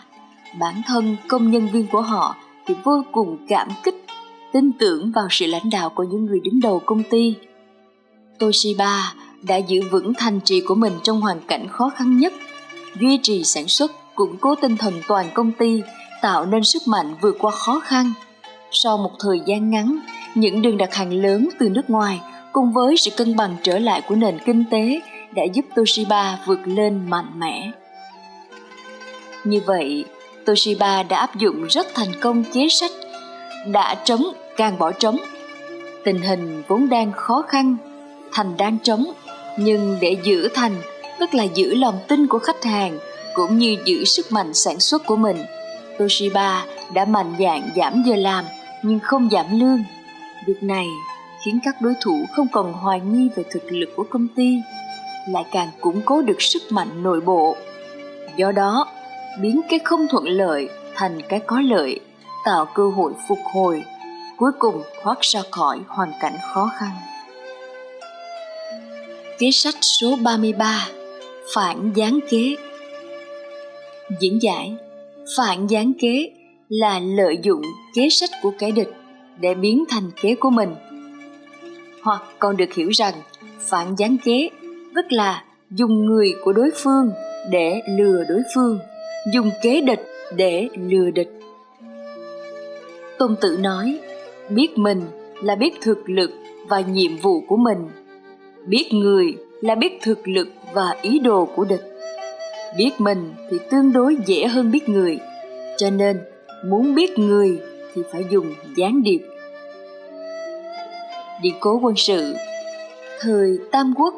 Bản thân công nhân viên của họ thì vô cùng cảm kích, tin tưởng vào sự lãnh đạo của những người đứng đầu công ty. Toshiba đã giữ vững thành trì của mình trong hoàn cảnh khó khăn nhất, duy trì sản xuất, củng cố tinh thần toàn công ty tạo nên sức mạnh vượt qua khó khăn. Sau một thời gian ngắn, những đường đặt hàng lớn từ nước ngoài cùng với sự cân bằng trở lại của nền kinh tế đã giúp Toshiba vượt lên mạnh mẽ. Như vậy, Toshiba đã áp dụng rất thành công chế sách đã trống càng bỏ trống. Tình hình vốn đang khó khăn, thành đang trống, nhưng để giữ thành, tức là giữ lòng tin của khách hàng cũng như giữ sức mạnh sản xuất của mình – Toshiba đã mạnh dạn giảm giờ làm nhưng không giảm lương. Việc này khiến các đối thủ không còn hoài nghi về thực lực của công ty, lại càng củng cố được sức mạnh nội bộ. Do đó, biến cái không thuận lợi thành cái có lợi, tạo cơ hội phục hồi, cuối cùng thoát ra khỏi hoàn cảnh khó khăn. Kế sách số 33 Phản gián kế Diễn giải Phản gián kế là lợi dụng kế sách của kẻ địch để biến thành kế của mình. Hoặc còn được hiểu rằng phản gián kế tức là dùng người của đối phương để lừa đối phương, dùng kế địch để lừa địch. Tôn Tử nói, biết mình là biết thực lực và nhiệm vụ của mình. Biết người là biết thực lực và ý đồ của địch. Biết mình thì tương đối dễ hơn biết người, cho nên muốn biết người thì phải dùng gián điệp. Điện cố quân sự Thời Tam Quốc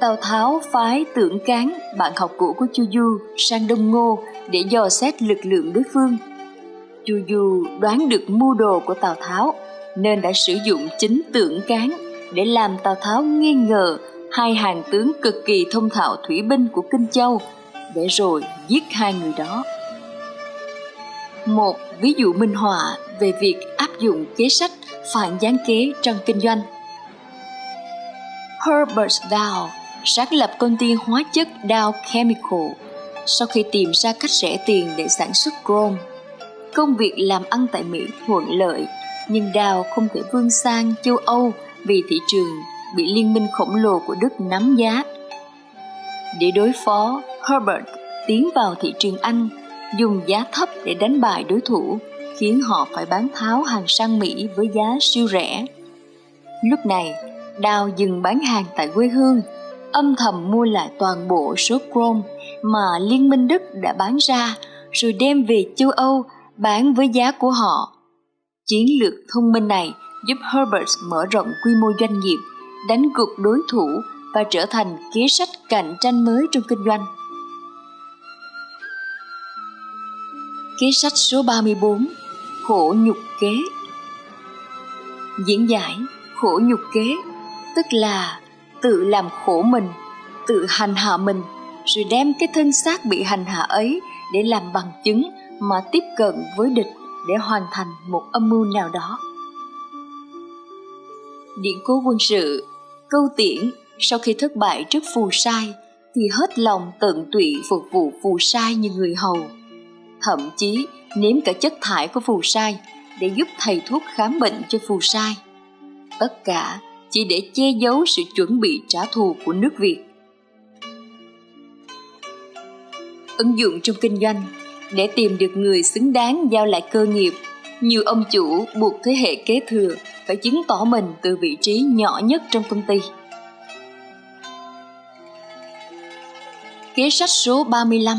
Tào Tháo phái tưởng cán, bạn học cũ của Chu Du, sang Đông Ngô để dò xét lực lượng đối phương. Chu Du đoán được mưu đồ của Tào Tháo nên đã sử dụng chính tưởng cán để làm Tào Tháo nghi ngờ hai hàng tướng cực kỳ thông thạo thủy binh của Kinh Châu để rồi giết hai người đó. Một ví dụ minh họa về việc áp dụng kế sách phản gián kế trong kinh doanh. Herbert Dow sáng lập công ty hóa chất Dow Chemical sau khi tìm ra cách rẻ tiền để sản xuất chrome. Công việc làm ăn tại Mỹ thuận lợi, nhưng Dow không thể vươn sang châu Âu vì thị trường bị liên minh khổng lồ của Đức nắm giá. Để đối phó, Herbert tiến vào thị trường Anh, dùng giá thấp để đánh bại đối thủ, khiến họ phải bán tháo hàng sang Mỹ với giá siêu rẻ. Lúc này, Dow dừng bán hàng tại quê hương âm thầm mua lại toàn bộ số chrome mà Liên minh Đức đã bán ra rồi đem về châu Âu bán với giá của họ. Chiến lược thông minh này giúp Herbert mở rộng quy mô doanh nghiệp, đánh cược đối thủ và trở thành kế sách cạnh tranh mới trong kinh doanh. Kế sách số 34 Khổ nhục kế Diễn giải khổ nhục kế tức là tự làm khổ mình tự hành hạ mình rồi đem cái thân xác bị hành hạ ấy để làm bằng chứng mà tiếp cận với địch để hoàn thành một âm mưu nào đó Điện cố quân sự. Câu tiễn sau khi thất bại trước phù sai thì hết lòng tận tụy phục vụ phù sai như người hầu. Thậm chí nếm cả chất thải của phù sai để giúp thầy thuốc khám bệnh cho phù sai. Tất cả chỉ để che giấu sự chuẩn bị trả thù của nước Việt. Ứng dụng trong kinh doanh để tìm được người xứng đáng giao lại cơ nghiệp, nhiều ông chủ buộc thế hệ kế thừa phải chứng tỏ mình từ vị trí nhỏ nhất trong công ty. Kế sách số 35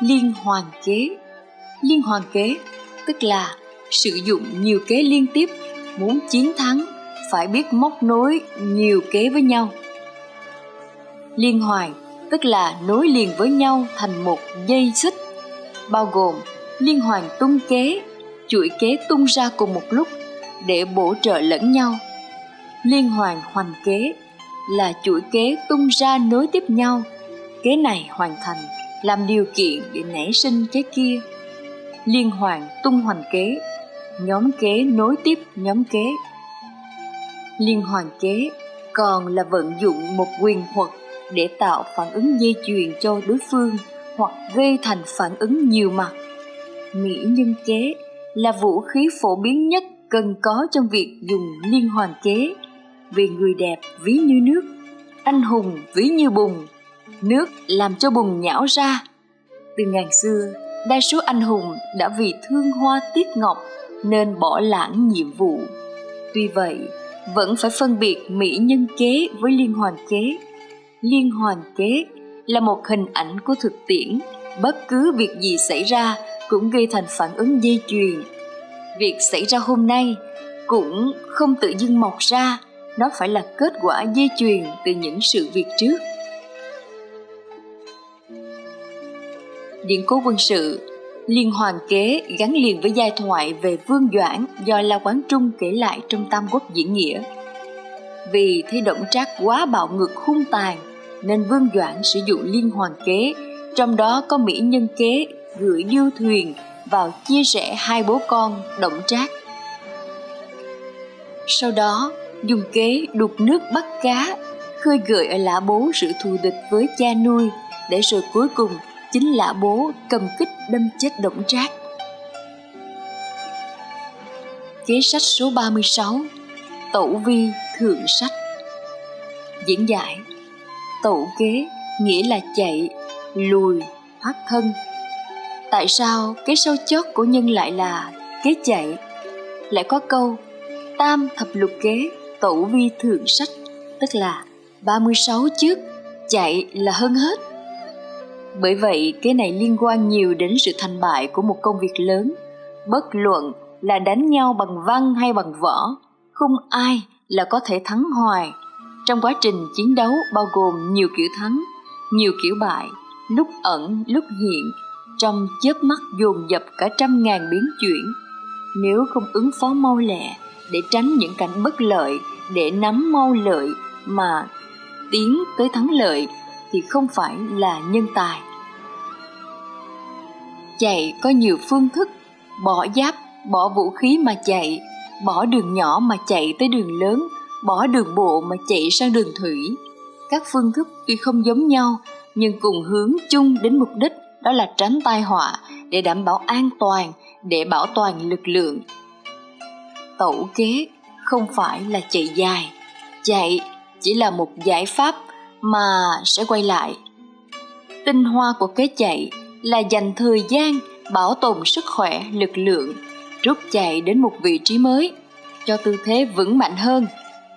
Liên hoàn kế Liên hoàn kế tức là sử dụng nhiều kế liên tiếp, muốn chiến thắng, phải biết móc nối nhiều kế với nhau liên hoàn tức là nối liền với nhau thành một dây xích, bao gồm liên hoàn tung kế chuỗi kế tung ra cùng một lúc để bổ trợ lẫn nhau. Liên hoàn hoành kế là chuỗi kế tung ra nối tiếp nhau. Kế này hoàn thành, làm điều kiện để nảy sinh kế kia. Liên hoàn tung hoành kế, nhóm kế nối tiếp nhóm kế. Liên hoàn kế còn là vận dụng một quyền thuật để tạo phản ứng dây chuyền cho đối phương hoặc gây thành phản ứng nhiều mặt. Mỹ nhân kế là vũ khí phổ biến nhất cần có trong việc dùng liên hoàn kế vì người đẹp ví như nước, anh hùng ví như bùn. Nước làm cho bùn nhão ra. Từ ngàn xưa, đa số anh hùng đã vì thương hoa tiếc ngọc nên bỏ lãng nhiệm vụ. Tuy vậy, vẫn phải phân biệt mỹ nhân kế với liên hoàn kế liên hoàn kế là một hình ảnh của thực tiễn, bất cứ việc gì xảy ra cũng gây thành phản ứng dây chuyền việc xảy ra hôm nay cũng không tự dưng mọc ra nó phải là kết quả dây chuyền từ những sự việc trước điện cố quân sự liên hoàn kế gắn liền với giai thoại về Vương Doãn do La Quán Trung kể lại trong Tam Quốc diễn nghĩa. Vì thấy động trác quá bạo ngược hung tàn, nên Vương Doãn sử dụng liên hoàn kế, trong đó có mỹ nhân kế gửi du thuyền vào chia rẽ hai bố con động trác. Sau đó dùng kế đục nước bắt cá khơi gợi ở lã bố sự thù địch với cha nuôi để rồi cuối cùng chính lã bố cầm kích đâm chết động trác. Kế sách số 36 Tẩu vi thượng sách. Diễn giải Tẩu kế nghĩa là chạy, lùi, thoát thân. Tại sao cái sâu chót của nhân lại là kế chạy Lại có câu, Tam thập lục kế tẩu vi thượng sách. Tức là 36 trước chạy là hơn hết. Bởi vậy, cái này liên quan nhiều đến sự thành bại của một công việc lớn. Bất luận là đánh nhau bằng văn hay bằng võ, không ai là có thể thắng hoài. Trong quá trình chiến đấu bao gồm nhiều kiểu thắng, nhiều kiểu bại, lúc ẩn, lúc hiện trong chớp mắt dồn dập cả trăm ngàn biến chuyển. Nếu không ứng phó mau lẹ để tránh những cảnh bất lợi, để nắm mau lợi mà tiến tới thắng lợi thì không phải là nhân tài. Chạy có nhiều phương thức, bỏ giáp, bỏ vũ khí mà chạy, bỏ đường nhỏ mà chạy tới đường lớn, bỏ đường bộ mà chạy sang đường thủy. Các phương thức tuy không giống nhau, nhưng cùng hướng chung đến mục đích đó là tránh tai họa để đảm bảo an toàn, để bảo toàn lực lượng. Tẩu kế không phải là chạy dài, chạy chỉ là một giải pháp mà sẽ quay lại. Tinh hoa của kế chạy là dành thời gian bảo tồn sức khỏe, lực lượng, rút chạy đến một vị trí mới, cho tư thế vững mạnh hơn,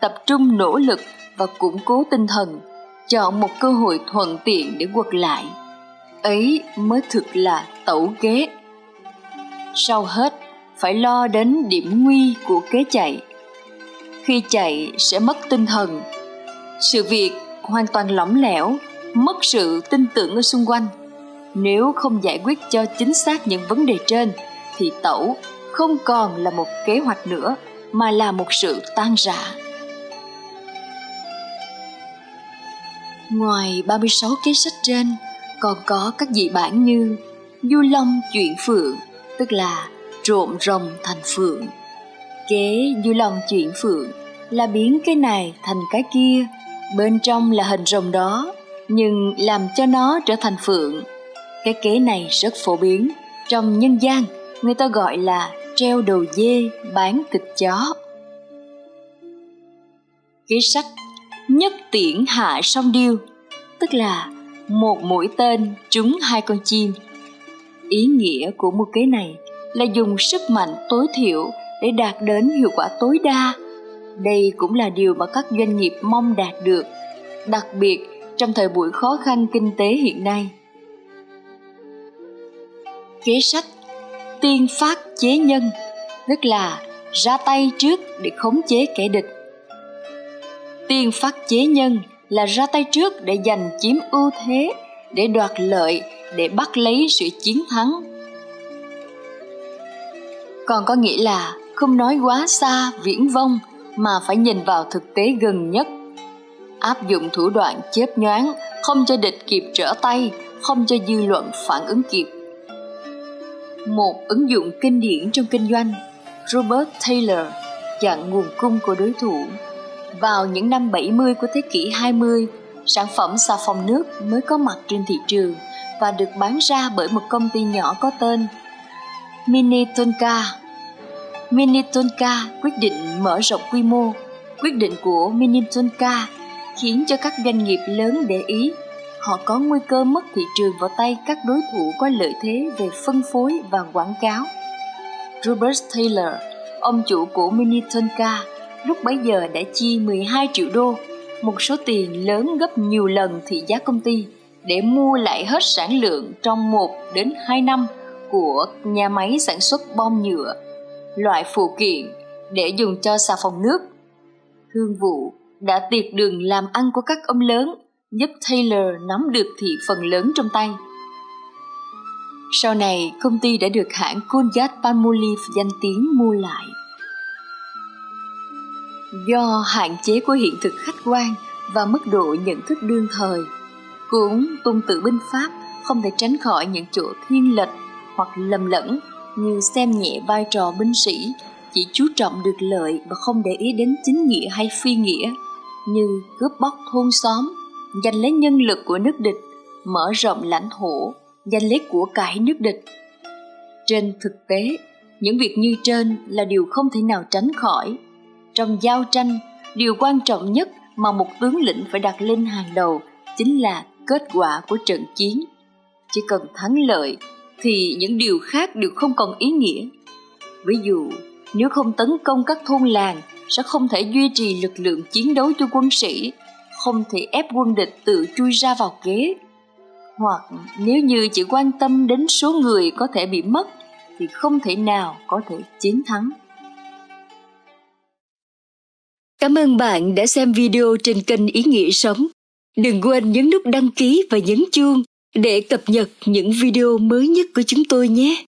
tập trung nỗ lực và củng cố tinh thần, chọn một cơ hội thuận tiện để quật lại ấy mới thực là tẩu kế. Sau hết phải lo đến điểm nguy của kế chạy. Khi chạy sẽ mất tinh thần. Sự việc hoàn toàn lỏng lẻo mất sự tin tưởng ở xung quanh. Nếu không giải quyết cho chính xác những vấn đề trên thì tẩu không còn là một kế hoạch nữa mà là một sự tan rã. Ngoài 36 kế sách trên, còn có các dị bản như Du Long chuyển phượng, tức là trộm rồng thành phượng. Kế Du Long chuyển phượng là biến cái này thành cái kia, bên trong là hình rồng đó, nhưng làm cho nó trở thành phượng cái kế này rất phổ biến, trong nhân gian người ta gọi là treo đầu dê bán thịt chó. Kế sách nhất tiễn hạ song điêu, tức là một mũi tên trúng hai con chim. Ý nghĩa của mưu kế này là dùng sức mạnh tối thiểu để đạt đến hiệu quả tối đa. Đây cũng là điều mà các doanh nghiệp mong đạt được, đặc biệt trong thời buổi khó khăn kinh tế hiện nay kế sách tiên phát chế nhân tức là ra tay trước để khống chế kẻ địch tiên phát chế nhân là ra tay trước để giành chiếm ưu thế để đoạt lợi để bắt lấy sự chiến thắng. Còn có nghĩa là không nói quá xa viễn vông mà phải nhìn vào thực tế gần nhất. Áp dụng thủ đoạn chớp nhoáng không cho địch kịp trở tay không cho dư luận phản ứng kịp. Một ứng dụng kinh điển trong kinh doanh, Robert Taylor chặn nguồn cung của đối thủ. Vào những năm 70 của thế kỷ 20, sản phẩm xà phòng nước mới có mặt trên thị trường và được bán ra bởi một công ty nhỏ có tên Minitonka. Minitonka quyết định mở rộng quy mô. Quyết định của Minitonka khiến cho các doanh nghiệp lớn để ý họ có nguy cơ mất thị trường vào tay các đối thủ có lợi thế về phân phối và quảng cáo. Robert Taylor, ông chủ của Minitonka, lúc bấy giờ đã chi 12 triệu đô, một số tiền lớn gấp nhiều lần thị giá công ty, để mua lại hết sản lượng trong 1 đến 2 năm của nhà máy sản xuất bom nhựa, loại phụ kiện để dùng cho xà phòng nước. Thương vụ đã tiệt đường làm ăn của các ông lớn giúp Taylor nắm được thị phần lớn trong tay. Sau này, công ty đã được hãng Colgate Palmolive danh tiếng mua lại. Do hạn chế của hiện thực khách quan và mức độ nhận thức đương thời, cuốn tung tự binh Pháp không thể tránh khỏi những chỗ thiên lệch hoặc lầm lẫn như xem nhẹ vai trò binh sĩ chỉ chú trọng được lợi và không để ý đến chính nghĩa hay phi nghĩa như cướp bóc thôn xóm giành lấy nhân lực của nước địch mở rộng lãnh thổ giành lấy của cải nước địch. Trên thực tế những việc như trên là điều không thể nào tránh khỏi trong giao tranh, điều quan trọng nhất mà một tướng lĩnh phải đặt lên hàng đầu chính là kết quả của trận chiến. Chỉ cần thắng lợi thì những điều khác đều không còn ý nghĩa. Ví dụ, nếu không tấn công các thôn làng sẽ không thể duy trì lực lượng chiến đấu cho quân sĩ, không thể ép quân địch tự chui ra vào kế hoặc nếu như chỉ quan tâm đến số người có thể bị mất thì không thể nào có thể chiến thắng cảm ơn bạn đã xem video trên kênh ý nghĩa sống. Đừng quên nhấn nút đăng ký và nhấn chuông để cập nhật những video mới nhất của chúng tôi nhé.